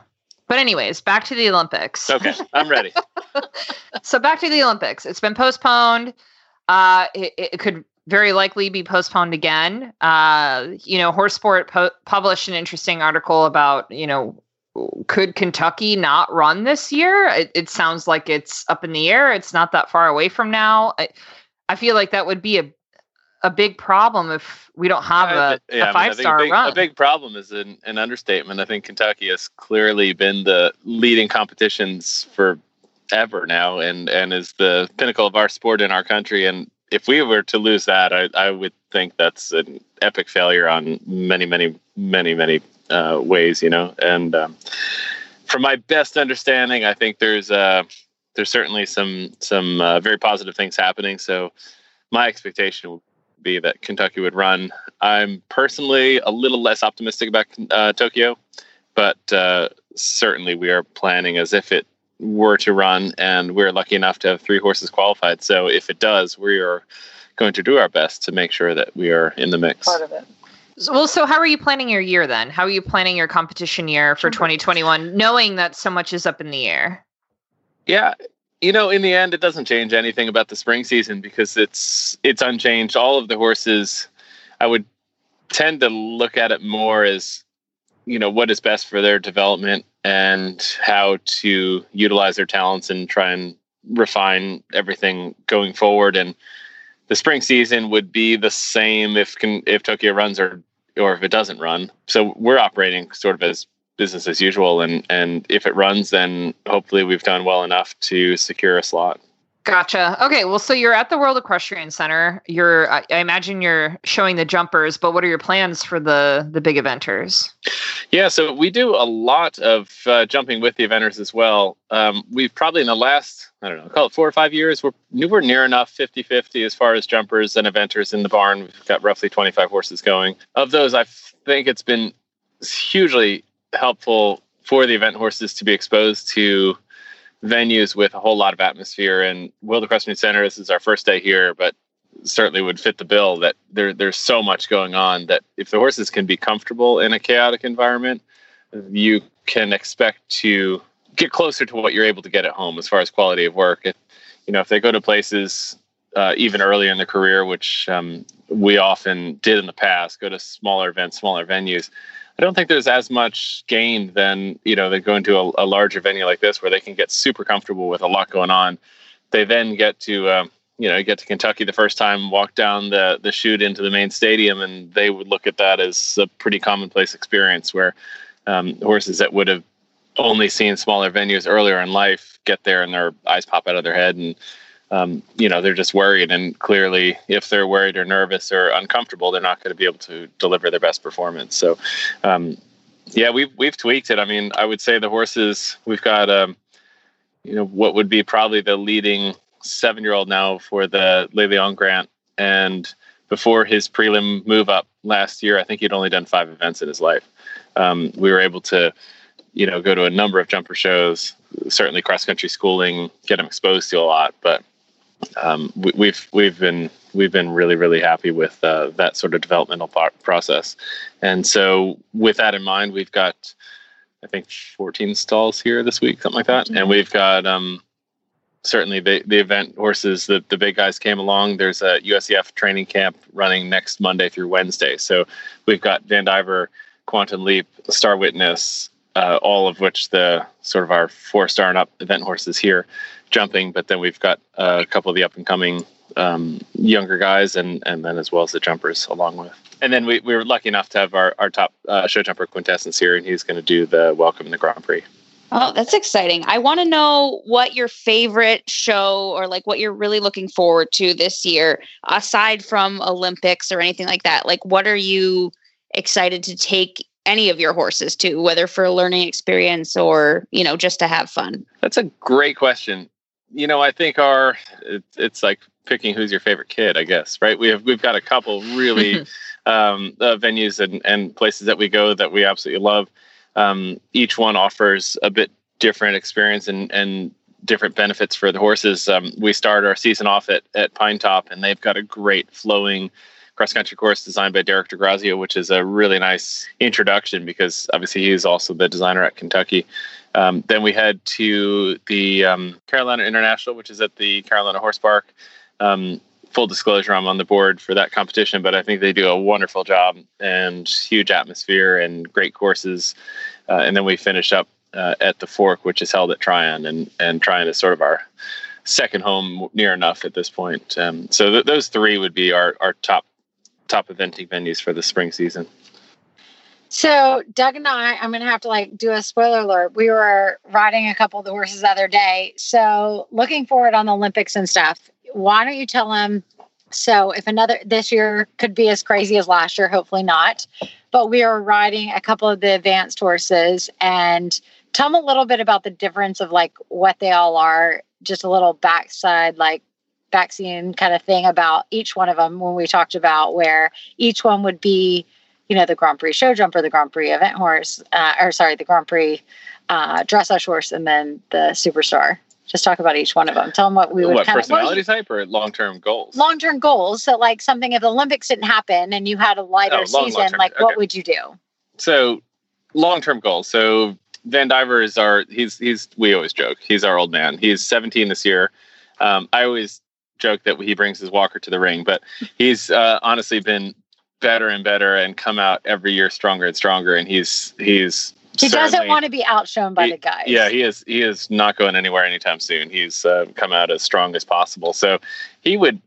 But, anyways, back to the Olympics. Okay, I'm ready. so back to the Olympics. It's been postponed. Uh, it, it could very likely be postponed again. Uh, you know, Horse Sport po- published an interesting article about you know could Kentucky not run this year? It, it sounds like it's up in the air. It's not that far away from now. I, I feel like that would be a a big problem if we don't have a, yeah, I a mean, I five star a big, run. A big problem is an, an understatement. I think Kentucky has clearly been the leading competitions for ever now, and and is the pinnacle of our sport in our country. And if we were to lose that, I, I would think that's an epic failure on many, many, many, many uh, ways. You know, and um, from my best understanding, I think there's uh, there's certainly some some uh, very positive things happening. So my expectation would be that Kentucky would run. I'm personally a little less optimistic about uh, Tokyo, but uh, certainly we are planning as if it were to run, and we're lucky enough to have three horses qualified. So if it does, we are going to do our best to make sure that we are in the mix. Part of it. So- Well, so how are you planning your year then? How are you planning your competition year for 2021, knowing that so much is up in the air? Yeah, you know, in the end, it doesn't change anything about the spring season because it's it's unchanged. All of the horses, I would tend to look at it more as, you know, what is best for their development and how to utilize their talents and try and refine everything going forward. And the spring season would be the same if can if Tokyo runs or or if it doesn't run. So we're operating sort of as business as usual and and if it runs then hopefully we've done well enough to secure a slot Gotcha. Okay, well, so you're at the World Equestrian Center. You're, I, I imagine you're showing the jumpers, but what are your plans for the the big eventers? yeah so we do a lot of uh, jumping with the eventers as well um, we've probably in the last i don't know call it four or five years we're, we're near enough 50-50 as far as jumpers and eventers in the barn we've got roughly 25 horses going of those i think it's been hugely helpful for the event horses to be exposed to venues with a whole lot of atmosphere. And World Equestrian Center, this is our first day here, but certainly would fit the bill that there, there's so much going on that if the horses can be comfortable in a chaotic environment, you can expect to get closer to what you're able to get at home as far as quality of work. If, you know, if they go to places uh, even early in their career, which um, we often did in the past, go to smaller events, smaller venues. I don't think there's as much gain than you know they go into a, a, larger venue like this where they can get super comfortable with a lot going on. They then get to um, you know get to Kentucky the first time, walk down the the chute into the main stadium, and they would look at that as a pretty commonplace experience where um, horses that would have only seen smaller venues earlier in life get there and their eyes pop out of their head and um, you know they're just worried. And clearly if they're worried or nervous or uncomfortable they're not going to be able to deliver their best performance. So um, yeah we've we've tweaked it. I mean i would say the horses we've got um, you know what would be probably the leading seven year old now for the Le Lion grant. And before his prelim move up last year i think he'd only done five events in his life. Um, we were able to you know go to a number of jumper shows certainly cross country schooling get him exposed to a lot. But um, we, we've we've been we've been really really happy with uh, that sort of developmental process, and so with that in mind, we've got I think 14 stalls here this week, something like that, and we've got um, certainly the the event horses the the big guys came along. There's a USEF training camp running next Monday through Wednesday, so we've got Vandiver, Quantum Leap, Star Witness. Uh, all of which the sort of our four star and up event horses here jumping, but then we've got a couple of the up and coming um, younger guys, and and then as well as the jumpers along with. And then we, we were lucky enough to have our, our top uh, show jumper quintessence here, and he's going to do the welcome in the Grand Prix. Oh, that's exciting. I want to know what your favorite show or like what you're really looking forward to this year, aside from Olympics or anything like that. Like, what are you excited to take any of your horses to, whether for a learning experience or, you know, just to have fun? That's a great question you know, I think our it, it's like picking who's your favorite kid. I guess right. We have we've got a couple really um, uh, venues and, and places that we go that we absolutely love. Um, each one offers a bit different experience and and different benefits for the horses. Um, we start our season off at at Pine Top, and they've got a great flowing cross country course designed by Derek di Grazia, which is a really nice introduction because obviously he's also the designer at Kentucky. Um, then we head to the um, Carolina International, which is at the Carolina Horse Park. Um, full disclosure, I'm on the board for that competition, but I think they do a wonderful job and huge atmosphere and great courses. Uh, and then we finish up uh, at the Fork, which is held at Tryon, and and Tryon is sort of our second home near enough at this point. Um, so th- those three would be our our top top eventing venues for the spring season. So Doug and I, I'm gonna have to like do a spoiler alert. We were riding a couple of the horses the other day. So looking forward on the Olympics and stuff. Why don't you tell them? So if another this year could be as crazy as last year, hopefully not. But we are riding a couple of the advanced horses and tell them a little bit about the difference of like what they all are. Just a little backside like vaccine kind of thing about each one of them when we talked about where each one would be you know, the Grand Prix show jumper, the Grand Prix event horse, uh, or sorry, the Grand Prix uh, dressage horse, and then the superstar. Just talk about each one of them. Tell them what we would what kind personality of type or long term goals? long term goals. So, like something if the Olympics didn't happen and you had a lighter Oh, long- season, long-term. like what would you do? so long term goals. So Vandiver is our he's he's we always joke he's our old man. He's 17 this year. Um, I always joke that he brings his walker to the ring, but he's uh, honestly been better and better and come out every year stronger and stronger. And he's he's He doesn't want to be outshone by he- the guys. Yeah, he is. He is not going anywhere anytime soon. He's uh, come out as strong as possible. So he would,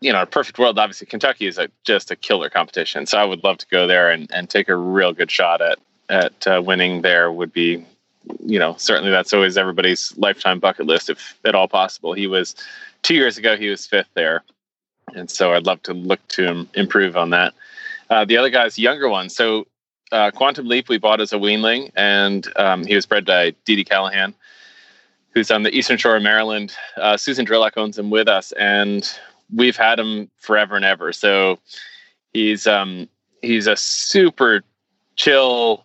you know, a perfect world. Obviously, Kentucky is a, just a killer competition. So I would love to go there and, and take a real good shot at at uh, winning. There would be, you know, certainly that's always everybody's lifetime bucket list, if at all possible. He was two years ago. He was fifth there, and so I'd love to look to him improve on that. Uh, the other guy's younger one. So uh, Quantum Leap we bought as a weanling, and um, he was bred by Dee Dee Callahan, who's on the eastern shore of Maryland. Uh, Susan Drillock owns him with us, and we've had him forever and ever. So he's um, he's a super chill,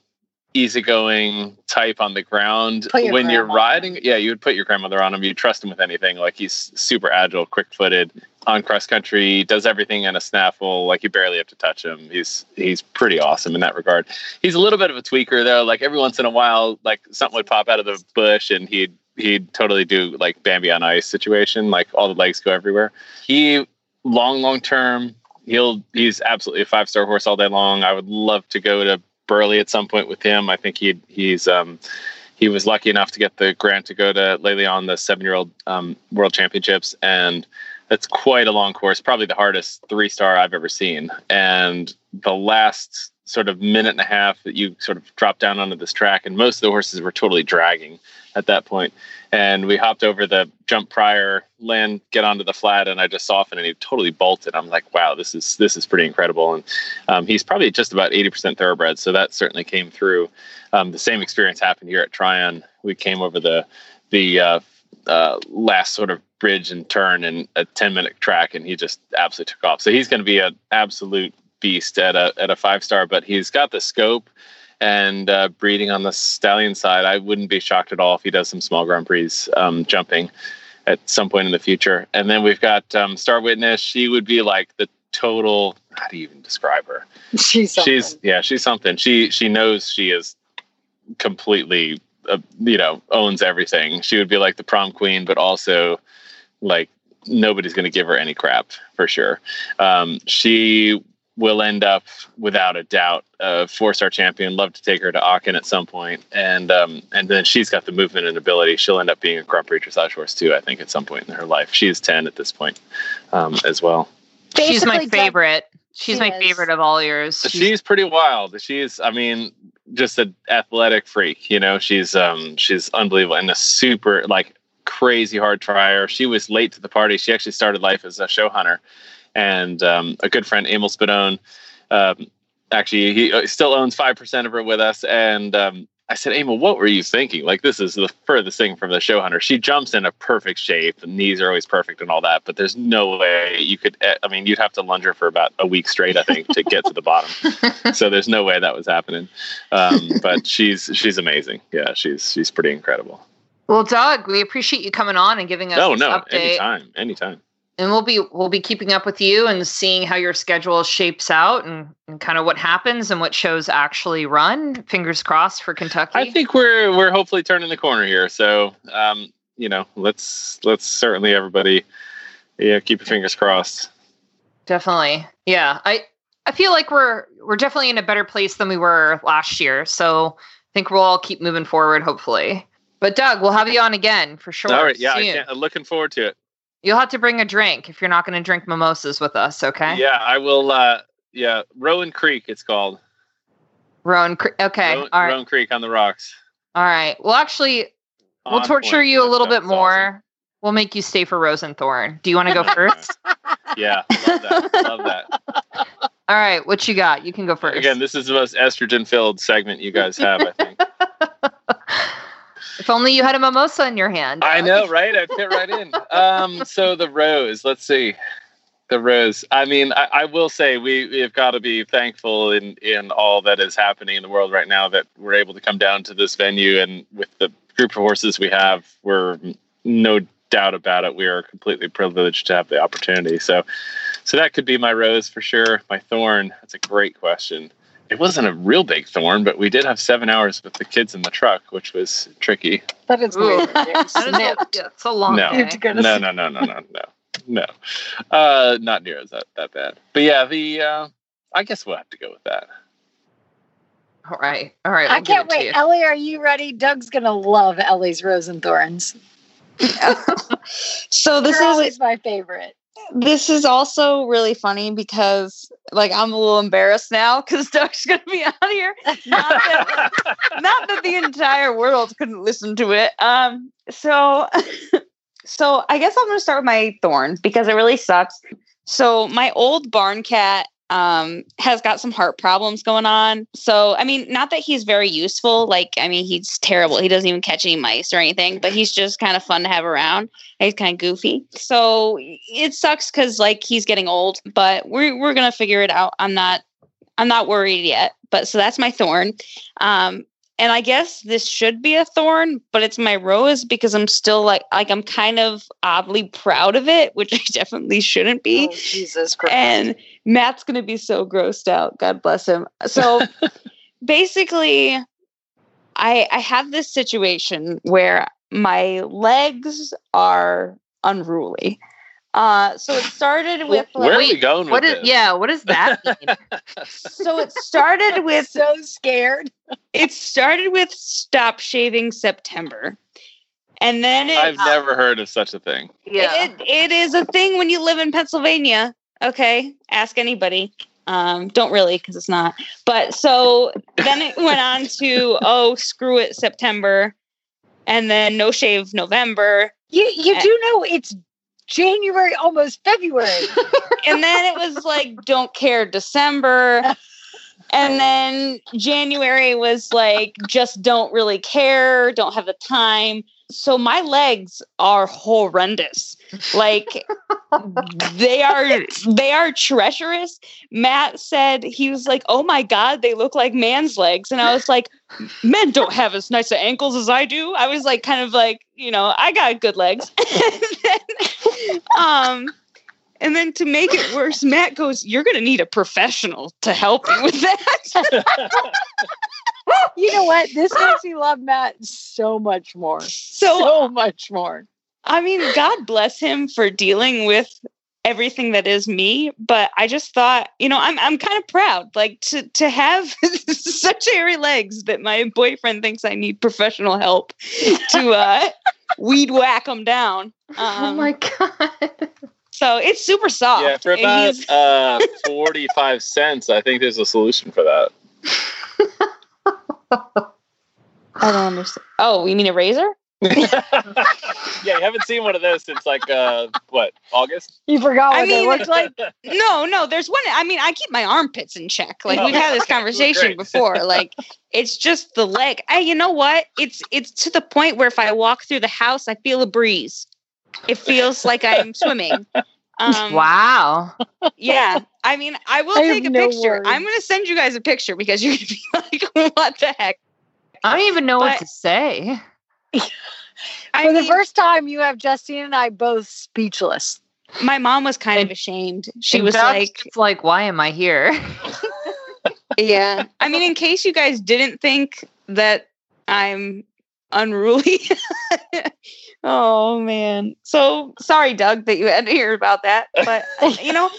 easygoing type on the ground. When you're riding, yeah, you would put your grandmother on him. You trust him with anything. Like he's super agile, quick footed on cross country, does everything in a snaffle. Like you barely have to touch him. He's he's pretty awesome in that regard. He's a little bit of a tweaker though. Like every once in a while, like something would pop out of the bush and he'd he'd totally do like Bambi on ice situation. Like all the legs go everywhere. He long long term. He'll he's absolutely a five star horse all day long. I would love to go to Burghley at some point with him. I think he he's um he was lucky enough to get the grant to go to Le Lion the seven year old um, world championships and that's quite a long course, probably the hardest three star I've ever seen. And the last sort of minute and a half that you sort of drop down onto this track, and most of the horses were totally dragging at that point. And we hopped over the jump prior, land, get onto the flat, and I just softened, and he totally bolted. I'm like, wow, this is this is pretty incredible. And um, he's probably just about 80% thoroughbred, so that certainly came through. Um, the same experience happened here at Tryon. We came over the the uh, uh, last sort of bridge and turn in a 10 minute track and he just absolutely took off. So he's going to be an absolute beast at a at a five star but he's got the scope and uh, breeding on the stallion side. I wouldn't be shocked at all if he does some small grand prix um, jumping at some point in the future. And then we've got um, star witness. She would be like the total how do you even describe her? She's something. she's yeah she's something. She she knows she is completely uh, you know owns everything she would be like the prom queen but also like nobody's going to give her any crap for sure um, she will end up without a doubt a four star champion love to take her to Aachen at some point and um, and then she's got the movement and ability she'll end up being a grand prix dressage horse too i think at some point in her life she's 10 at this point um, as well She's my Basically, Doug- favorite. She's She my is. favorite of all yours. she's pretty wild. She's, I mean, just an athletic freak. You know, she's um she's unbelievable and a super like crazy hard trier. She was late to the party. She actually started life as a show hunter, and um, a good friend, Emil Spadone, um, actually he uh, still owns five percent of her with us. And um, I said, Emil, what were you thinking? Like this is the furthest thing from the show hunter. She jumps in a perfect shape. The knees are always perfect and all that, but there's no way you could. eh, I mean, you'd have to lunge her for about a week straight, I think, to get to the bottom so there's no way that was happening. Um, but she's she's amazing. Yeah, she's she's pretty incredible. well, Doug, we appreciate you coming on and giving us No, this no, update. anytime, anytime. And we'll be we'll be keeping up with you and seeing how your schedule shapes out and, and kind of what happens and what shows actually run. Fingers crossed for Kentucky. I think we're we're hopefully turning the corner here. So um, you know, let's let's certainly everybody, yeah, keep your fingers crossed. definitely. Yeah, I I feel like we're we're definitely in a better place than we were last year. So I think we'll all keep moving forward, hopefully. But Doug, we'll have you on again for sure. All right, yeah, looking forward to it. You'll have to bring a drink if you're not going to drink mimosas with us, okay? Yeah, I will. uh Yeah, Rowan Creek, it's called. Rowan. Cre- Okay. Rowan, all right. Rowan Creek on the rocks. All right. Well, actually, we'll torture point. you a little stuff bit more. We'll make you stay for Rose and Thorn. Do you want to go first? yeah, love that. Love that. All right. What you got? You can go first. Again, this is the most estrogen filled segment you guys have, I think. if only you had a mimosa in your hand. I know, right? I'd fit right in. Um, so the rose, let's see. The rose. I mean, I, I will say we, we have got to be thankful in, in all that is happening in the world right now that we're able to come down to this venue and with the group of horses we have, we're no doubt about it. We are completely privileged to have the opportunity. So, so that could be my rose for sure. My thorn. That's a great question. It wasn't a real big thorn, but we did have seven hours with the kids in the truck, which was tricky. That is weird. That is a, yeah, it's a long No. day. No, no, no, no, no, no, no. Uh, not near as that, that bad. But yeah, the uh, I guess we'll have to go with that. All right. All right. I I'll give can't wait. Ellie, are you ready? Doug's gonna love Ellie's rose and thorns. so this You're is always my favorite. this is also really funny because like I'm a little embarrassed now because Doug's gonna be on here. Not that, not that the entire world couldn't listen to it. Um, so so I guess I'm gonna start with my thorn because it really sucks. So my old barn cat um has got some heart problems going on. So I mean, not that he's very useful, like I mean he's terrible. He doesn't even catch any mice or anything, but he's just kind of fun to have around. He's kind of goofy. So it sucks because like he's getting old, but we're we're gonna figure it out. I'm not I'm not worried yet. But so that's my thorn. Um and I guess this should be a thorn, but it's my rose because I'm still like like I'm kind of oddly proud of it, which I definitely shouldn't be. Oh, Jesus Christ. And Matt's gonna be so grossed out. God bless him. So basically, I I have this situation where my legs are unruly. Uh, so it started with Where are like, we going What with is? this? Yeah. What does that mean? so it started with so scared. it started with stop shaving September. And then it, I've never heard of such a thing. yeah. It, it is a thing when you live in Pennsylvania. Okay, ask anybody. Um, don't really because it's not. But so then it went on to oh screw it September, and then no shave November, You you Uh, do know it's January, almost February. and then it was like don't care December, and then January was like just don't really care, don't have the time. So my legs are horrendous. Like they are they are treacherous. Matt said he was like, "Oh my god, they look like man's legs." And I was like, "Men don't have as nice of ankles as I do." I was like kind of like, you know, I got good legs. and then, um and then to make it worse, Matt goes, "You're going to need a professional to help you with that." you know what? This makes me love Matt so much more. So so much more. I mean, God bless him for dealing with everything that is me, but I just thought, you know, I'm I'm kind of proud like to to have such hairy legs that my boyfriend thinks I need professional help to uh weed whack them down. Oh Um, my god. so it's super soft. Yeah, for about uh, 45 cents, I think there's a solution for that. I don't understand. Oh, you mean a razor? yeah, you haven't seen one of those since like uh, what August? You forgot I what they mean- looked like. No, no, there's one. I mean, I keep my armpits in check. Like Oh, we've had this conversation before. Like it's just the leg. Hey, you know what? It's it's to the point where if I walk through the house, I feel a breeze. It feels like I'm swimming. Um, wow. Yeah. I mean, I will I take a no picture. words. I'm going to send you guys a picture because you're going to be like, what the heck? I don't even know what to say. I For the mean, first time, you have Justine and I both speechless. my mom was kind of ashamed. She was Doug's like, like, why am I here? Yeah. I mean, in case you guys didn't think that I'm unruly. oh man. So sorry, Doug, that you had to hear about that. But you know,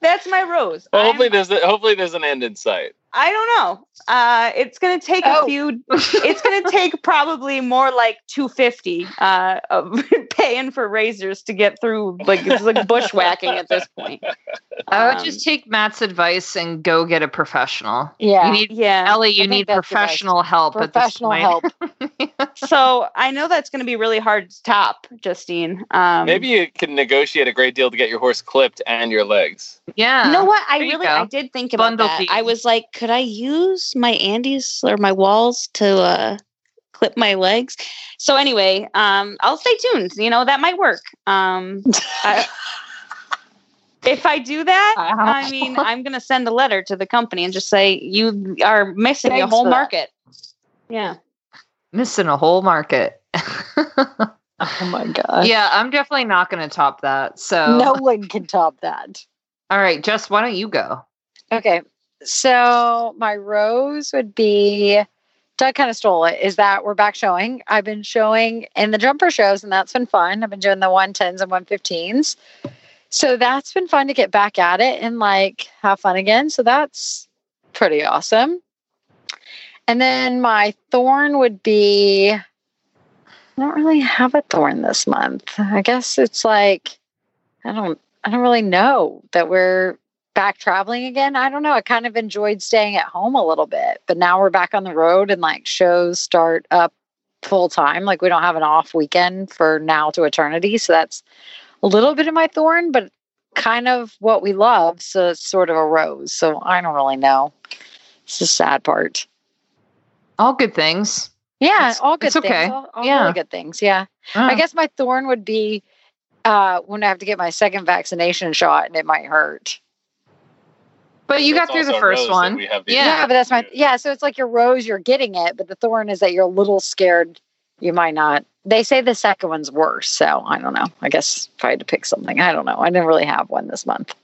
that's my rose. Well, I'm- hopefully there's a, hopefully there's an end in sight. I don't know. Uh, it's gonna take Oh. a few. It's gonna take probably more like two fifty uh, of paying for razors to get through. Like it's like bushwhacking at this point. I would Um, just take Matt's advice and go get a professional. Yeah. You need yeah. Ellie, you need that's the professional help. at this Professional help. so I know that's going to be really hard to top, Justine. Um, Maybe you can negotiate a great deal to get your horse clipped and your legs. Yeah. You know what? I There really. I did think about Bundle that. deal. I was like, could I use my Andis or my Wahls to uh, clip my legs? So anyway, um, I'll stay tuned. You know that might work. Um, I- if I do that, I mean, I'm going to send a letter to the company and just say you are missing a whole for that. market. Yeah. missing a whole market. Oh my god. yeah, I'm definitely not going to top that. So, No one can top that. all right, Jess, why don't you go? Okay. So my rose would be Doug kind of stole it. Is that we're back showing. I've been showing in the jumper shows, and that's been fun. I've been doing the 110s and 115s. So that's been fun to get back at it and like have fun again. So that's pretty awesome. And then my thorn would be I don't really have a thorn this month. I guess it's like I don't I don't really know that we're back traveling again. I don't know. I kind of enjoyed staying at home a little bit, but now we're back on the road and like shows start up full time. Like we don't have an off weekend for now to eternity. So that's a little bit of my thorn, but kind of what we love. So it's sort of a rose. So I don't really know. It's the sad part. All good things. Yeah, It's- all good it's okay. things. All, all Yeah. really good things. Yeah. I Oh. guess my thorn would be uh, when I have to get my second vaccination shot and it might hurt. But you got through the first one. the- Yeah. Yeah, but that's my yeah. So it's like your rose, you're getting it, but the thorn is that you're a little scared. You might not. They say the second one's worse, so I don't know. I guess if I had to pick something, I don't know. I didn't really have one this month.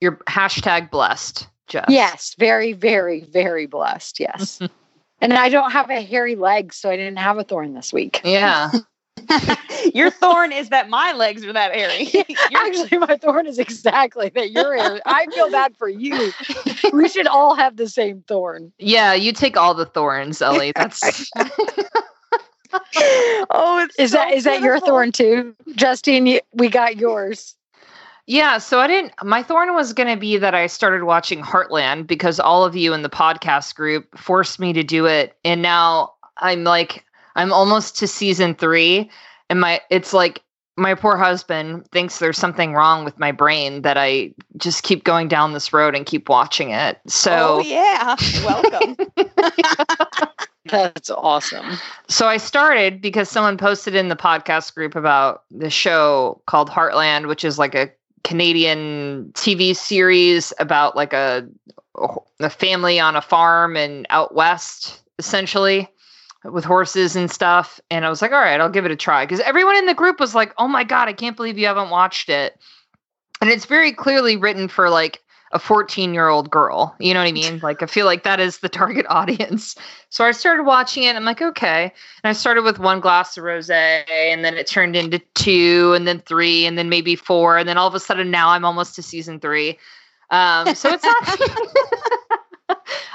You're hashtag blessed, Jess. Yes, very, very, very blessed. Yes, and I don't have a hairy leg, so I didn't have a thorn this week. Yeah. Your thorn is that my legs are that hairy. Actually, my thorn is exactly that you're hairy. I feel bad for you. We should all have the same thorn. Yeah, you take all the thorns, Ellie. That's oh, it's Is so that is that your thorn too, Justine? You, we got yours. Yeah, so I didn't my thorn was going to be that I started watching Heartland because all of you in the podcast group forced me to do it and now I'm like I'm almost to season 3 and my it's like my poor husband thinks there's something wrong with my brain that I just keep going down this road and keep watching it. So oh yeah, welcome. That's awesome. So I started because someone posted in the podcast group about the show called Heartland, which is like a Canadian TV series about like a a family on a farm and out west, essentially, with horses and stuff. And I was like, all right, I'll give it a try because everyone in the group was like, oh my god, I can't believe you haven't watched it. And it's very clearly written for like a 14 year old girl. You know what I mean? Like, I feel like that is the target audience. So I started watching it. And I'm like, okay. And I started with one glass of rose, and then it turned into two, and then three, and then maybe four. And then all of a sudden, now I'm almost to season three. Um, so it's not.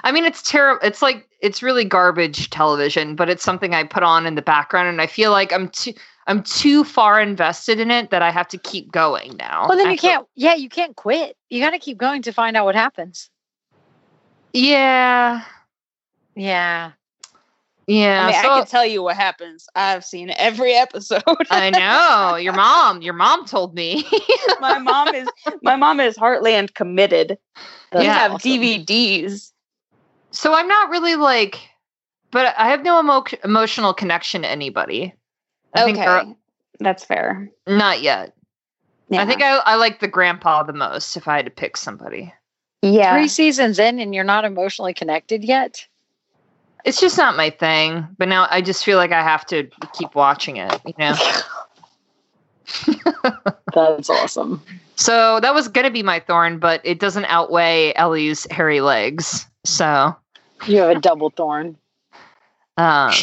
I mean, it's terrible. It's like it's really garbage television, but it's something I put on in the background, and I feel like I'm too I'm too far invested in it that I have to keep going now. Well, then you can't. Yeah, you can't quit. You got to keep going to find out what happens. Yeah, Yeah. yeah. I mean, so- I can tell you what happens. I've seen every episode. I know your mom. Your mom told me. my mom is my mom is Heartland committed. That's you have awesome. DVDs. So I'm not really like, but I have no emo- emotional connection to anybody. I okay, they're- that's fair. not yet. Yeah. I think I, I like the grandpa the most if I had to pick somebody. yeah. Three seasons in, and you're not emotionally connected yet. It's just not my thing. But now I just feel like I have to keep watching it, you know? That's awesome. so that was going to be my thorn, but it doesn't outweigh Ellie's hairy legs. So, You have a double thorn. um,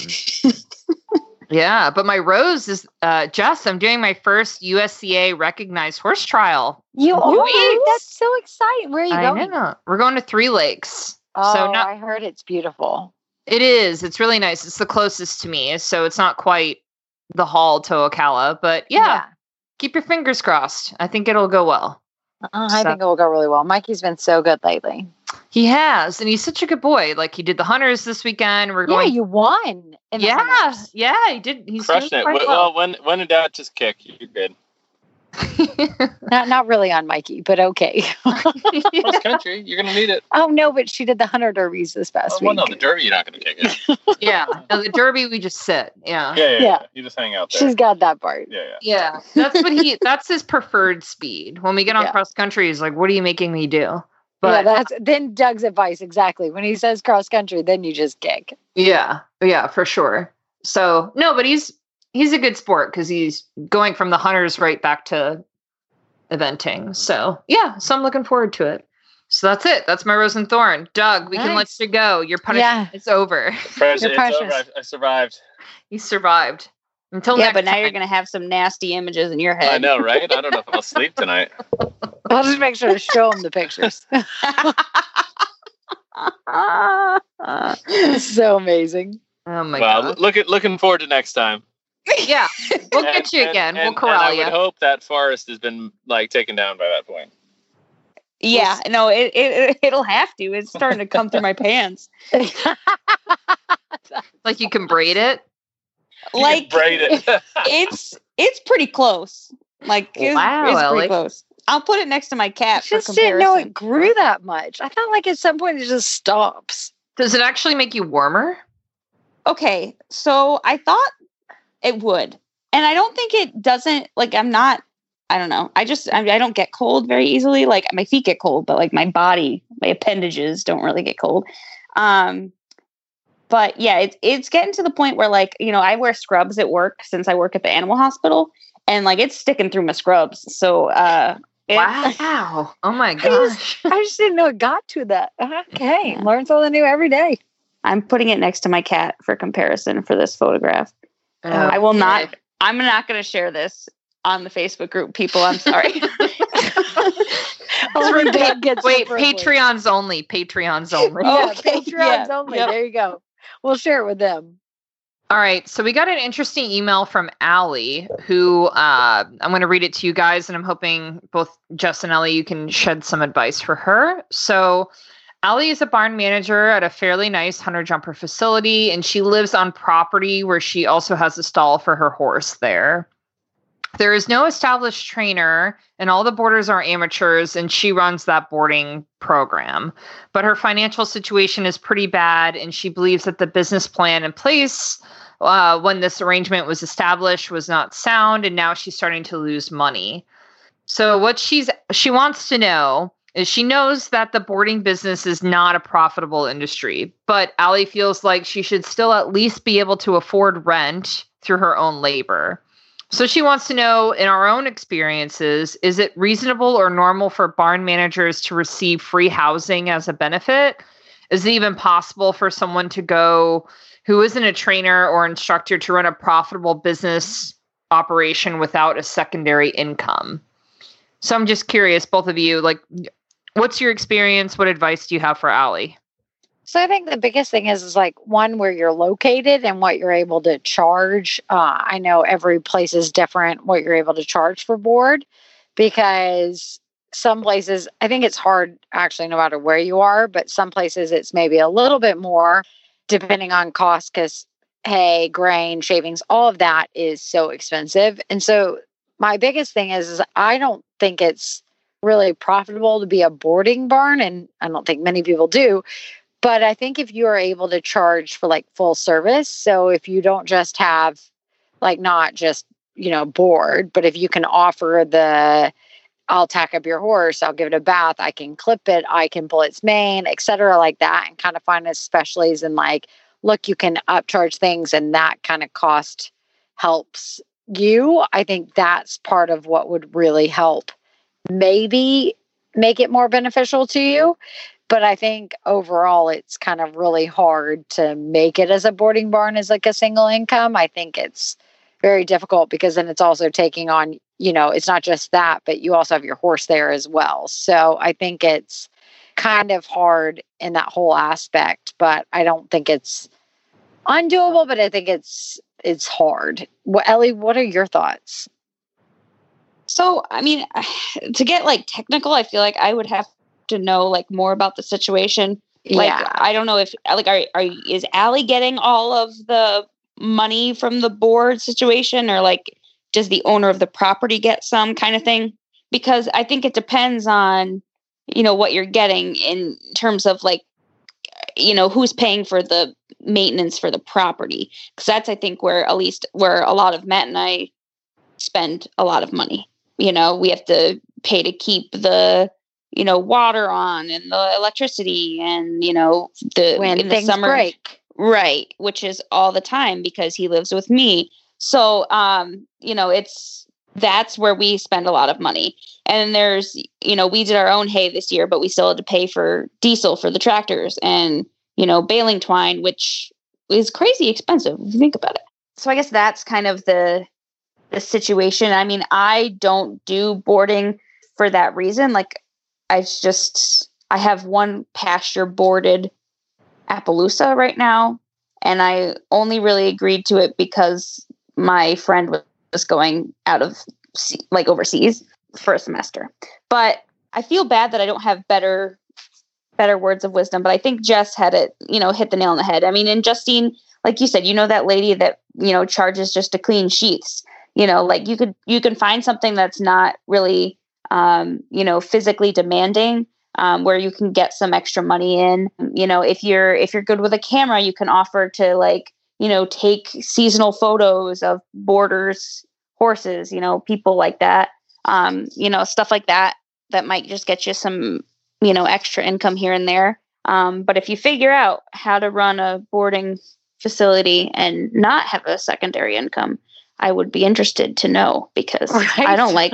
yeah, but my rose is uh, Jess. I'm doing my first USEA recognized horse trial. You are. That's so exciting. Where are you I going? know. We're going to Three Lakes. Oh, so not I heard it's beautiful. It is. It's really nice. It's the closest to me, so it's not quite the hall to Ocala, but yeah, keep your fingers crossed. I think it'll go well. Uh, I So- think it will go really well. Mikey's been so good lately. He has, and he's such a good boy. Like he did the hunters this weekend. We're Yeah, you won. yeah, yeah, he did. He's Crushing it. Well, well. when when in doubt, just kick. You're good. Not not really on Mikey, but okay. Cross country, you're gonna need it. oh no, but she did the hunter derbies this past Oh, well, week. no, the derby, you're not gonna kick it. yeah, no, the Derby we just sit. Yeah. Yeah, yeah, yeah. Yeah. You just hang out there. She's got that part. yeah, yeah. Yeah, that's what he. That's his preferred speed. When we get on Yeah. cross country, he's like, "What are you making me do?" Yeah, that's then Doug's advice exactly. When he says cross country, then you just kick. Yeah, yeah, for sure. So no, but he's he's a good sport because he's going from the hunters right back to eventing. So yeah, so I'm looking forward to it. So that's it. That's my rose and thorn. Doug, we can let you go. Your punishment Yeah. is over. Pressure, it's over. precious. I, I survived. you survived. Until yeah, next but now you're going to have some nasty images in your head. I know, right? I don't know if I'll sleep tonight. I'll just make sure to show them the pictures. so amazing. Oh my well, god. look at looking forward to next time. Yeah, we'll And- get you and- again. and- we'll corral and I you. would hope that forest has been like taken down by that point. yeah, no, it, it it'll have to. It's starting to come through my pants. Like you can braid it. You Like braid it. it's it's pretty close. Like it's, Wow, it's Ellie. pretty close. I'll put it next to my cat I just comparison. didn't know it grew that much. I thought like at some point it just stops. Does it actually make you warmer? okay, so I thought it would, and I don't think it doesn't. Like I'm not. I don't know. I just I, I don't get cold very easily. Like my feet get cold, but like my body, my appendages don't really get cold. Um, but yeah, it's it's getting to the point where like you know I wear scrubs at work since I work at the animal hospital, and like it's sticking through my scrubs. So uh, it- Wow. Oh my just- gosh. I just didn't know it got to that. Okay, learn something new every day. I'm putting it next to my cat for comparison for this photograph. I will not. I'm not going to share this on the Facebook group. People, I'm sorry. Only Doug gets the Wait. Patreons only. Patreons only. Yeah, Okay, Patreons yeah, only. yep. There you go. We'll share it with them. All right. So we got an interesting email from Allie, who uh, I'm going to read it to you guys, and I'm hoping both Jess and Ellie, you can shed some advice for her. So Allie is a barn manager at a fairly nice hunter jumper facility, and she lives on property where she also has a stall for her horse there. There is no established trainer, and all the boarders are amateurs, and she runs that boarding program. But her financial situation is pretty bad, and she believes that the business plan in place uh, when this arrangement was established was not sound, and now she's starting to lose money. So, what she's she wants to know is she knows that the boarding business is not a profitable industry, but Allie feels like she should still at least be able to afford rent through her own labor. So she wants to know in our own experiences, is it reasonable or normal for barn managers to receive free housing as a benefit? Is it even possible for someone to go who isn't a trainer or instructor to run a profitable business operation without a secondary income? So I'm just curious, both of you, like, what's your experience? What advice do you have for Allie? So I think the biggest thing is, is like one where you're located and what you're able to charge. Uh, I know every place is different what you're able to charge for board because some places I think it's hard actually no matter where you are, but some places it's maybe a little bit more depending on cost because hay, grain, shavings, all of that is so expensive. And so my biggest thing is, is I don't think it's really profitable to be a boarding barn and I don't think many people do but I think if you are able to charge for like full service, so if you don't just have like not just, you know, board, but if you can offer the I'll tack up your horse, I'll give it a bath, I can clip it, I can pull its mane, etc., like that, and kind of find a specialties and like, look, you can upcharge things and that kind of cost helps you. I think that's part of what would really help maybe make it more beneficial to you but I think overall it's kind of really hard to make it as a boarding barn as like a single income. I think it's very difficult because then it's also taking on, you know, it's not just that, but you also have your horse there as well. So I think it's kind of hard in that whole aspect, but I don't think it's undoable, but I think it's it's hard. What Ellie, what are your thoughts? So, I mean, to get like technical, I feel like I would have to know like more about the situation. Like, yeah. I don't know if like are are is Allie getting all of the money from the board situation, or like does the owner of the property get some kind of thing? Because I think it depends on you know what you're getting in terms of like you know who's paying for the maintenance for the property because that's i think where at least where a lot of matt and i spend a lot of money you know we have to pay to keep the you know water on and the electricity and you know the when in the summer break. right which is all the time because he lives with me So, um, you know, it's that's where we spend a lot of money. And there's, you know, we did our own hay this year, but we still had to pay for diesel for the tractors and, you know, baling twine, which is crazy expensive if you think about it. So I guess that's kind of the the situation. I mean, I don't do boarding for that reason. Like I just I have one pasture boarded Appaloosa right now, and I only really agreed to it because my friend was going out of like overseas for a semester. But I feel bad that I don't have better better words of wisdom, but I think Jess had it, you know, hit the nail on the head. I mean, and Justine, like you said, you know that lady that, you know, charges just to clean sheets. You know, like you could you can find something that's not really um, you know, physically demanding um, where you can get some extra money in. You know, if you're if you're good with a camera, you can offer to like you know take seasonal photos of boarders, horses. You know, people like that. Um, you know, stuff like that that might just get you some you know extra income here and there. Um, but if you figure out how to run a boarding facility and not have a secondary income, I would be interested to know because right. I don't like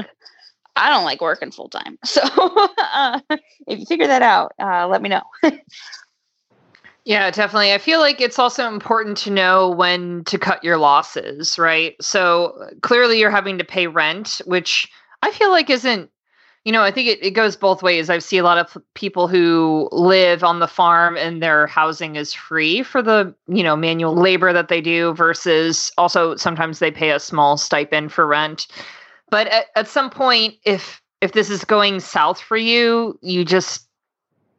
I don't like working full time. So uh, if you figure that out, uh, let me know. yeah, definitely. I feel like it's also important to know when to cut your losses, right? So clearly you're having to pay rent, which I feel like isn't, you know, I think it, it goes both ways. I see a lot of people who live on the farm and their housing is free for the, you know, manual labor that they do versus also sometimes they pay a small stipend for rent. But at, at some point, if if this is going south for you, you just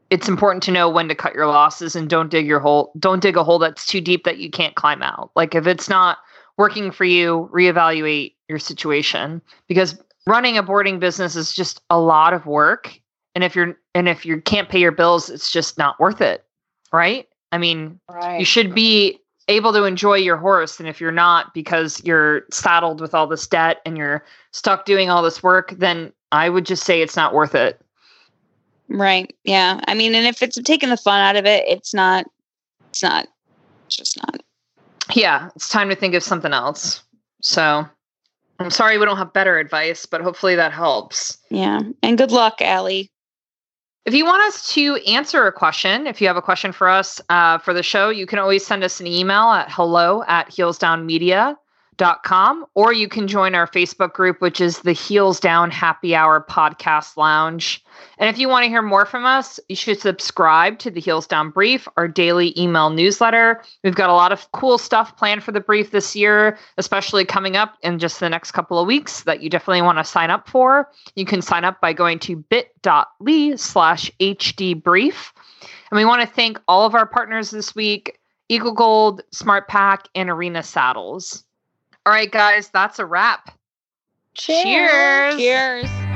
it's important to know when to cut your losses and don't dig your hole don't dig a hole that's too deep that you can't climb out. Like if it's not working for you, reevaluate your situation because running a boarding business is just a lot of work and if you're and if you can't pay your bills, it's just not worth it, right? I mean, right. you should be able to enjoy your horse and if you're not because you're saddled with all this debt and you're stuck doing all this work then i would just say it's not worth it. Right. Yeah. I mean and if it's taking the fun out of it it's not it's not it's just not. Yeah it's time to think of something else. So i'm sorry we don't have better advice but hopefully that helps. Yeah. And good luck Allie. If you want us to answer a question, if you have a question for us uh, for the show, you can always send us an email at hello at heelsdownmedia.com com, or you can join our Facebook group, which is the Heels Down Happy Hour Podcast Lounge. And if you want to hear more from us, you should subscribe to the Heels Down Brief, our daily email newsletter. We've got a lot of cool stuff planned for the brief this year, especially coming up in just the next couple of weeks that you definitely want to sign up for. You can sign up by going to bit.ly slash HD brief. And we want to thank all of our partners this week Eagle Gold, SmartPak, and Arena Saddles. All right, guys, that's a wrap. Cheers. Cheers. Cheers.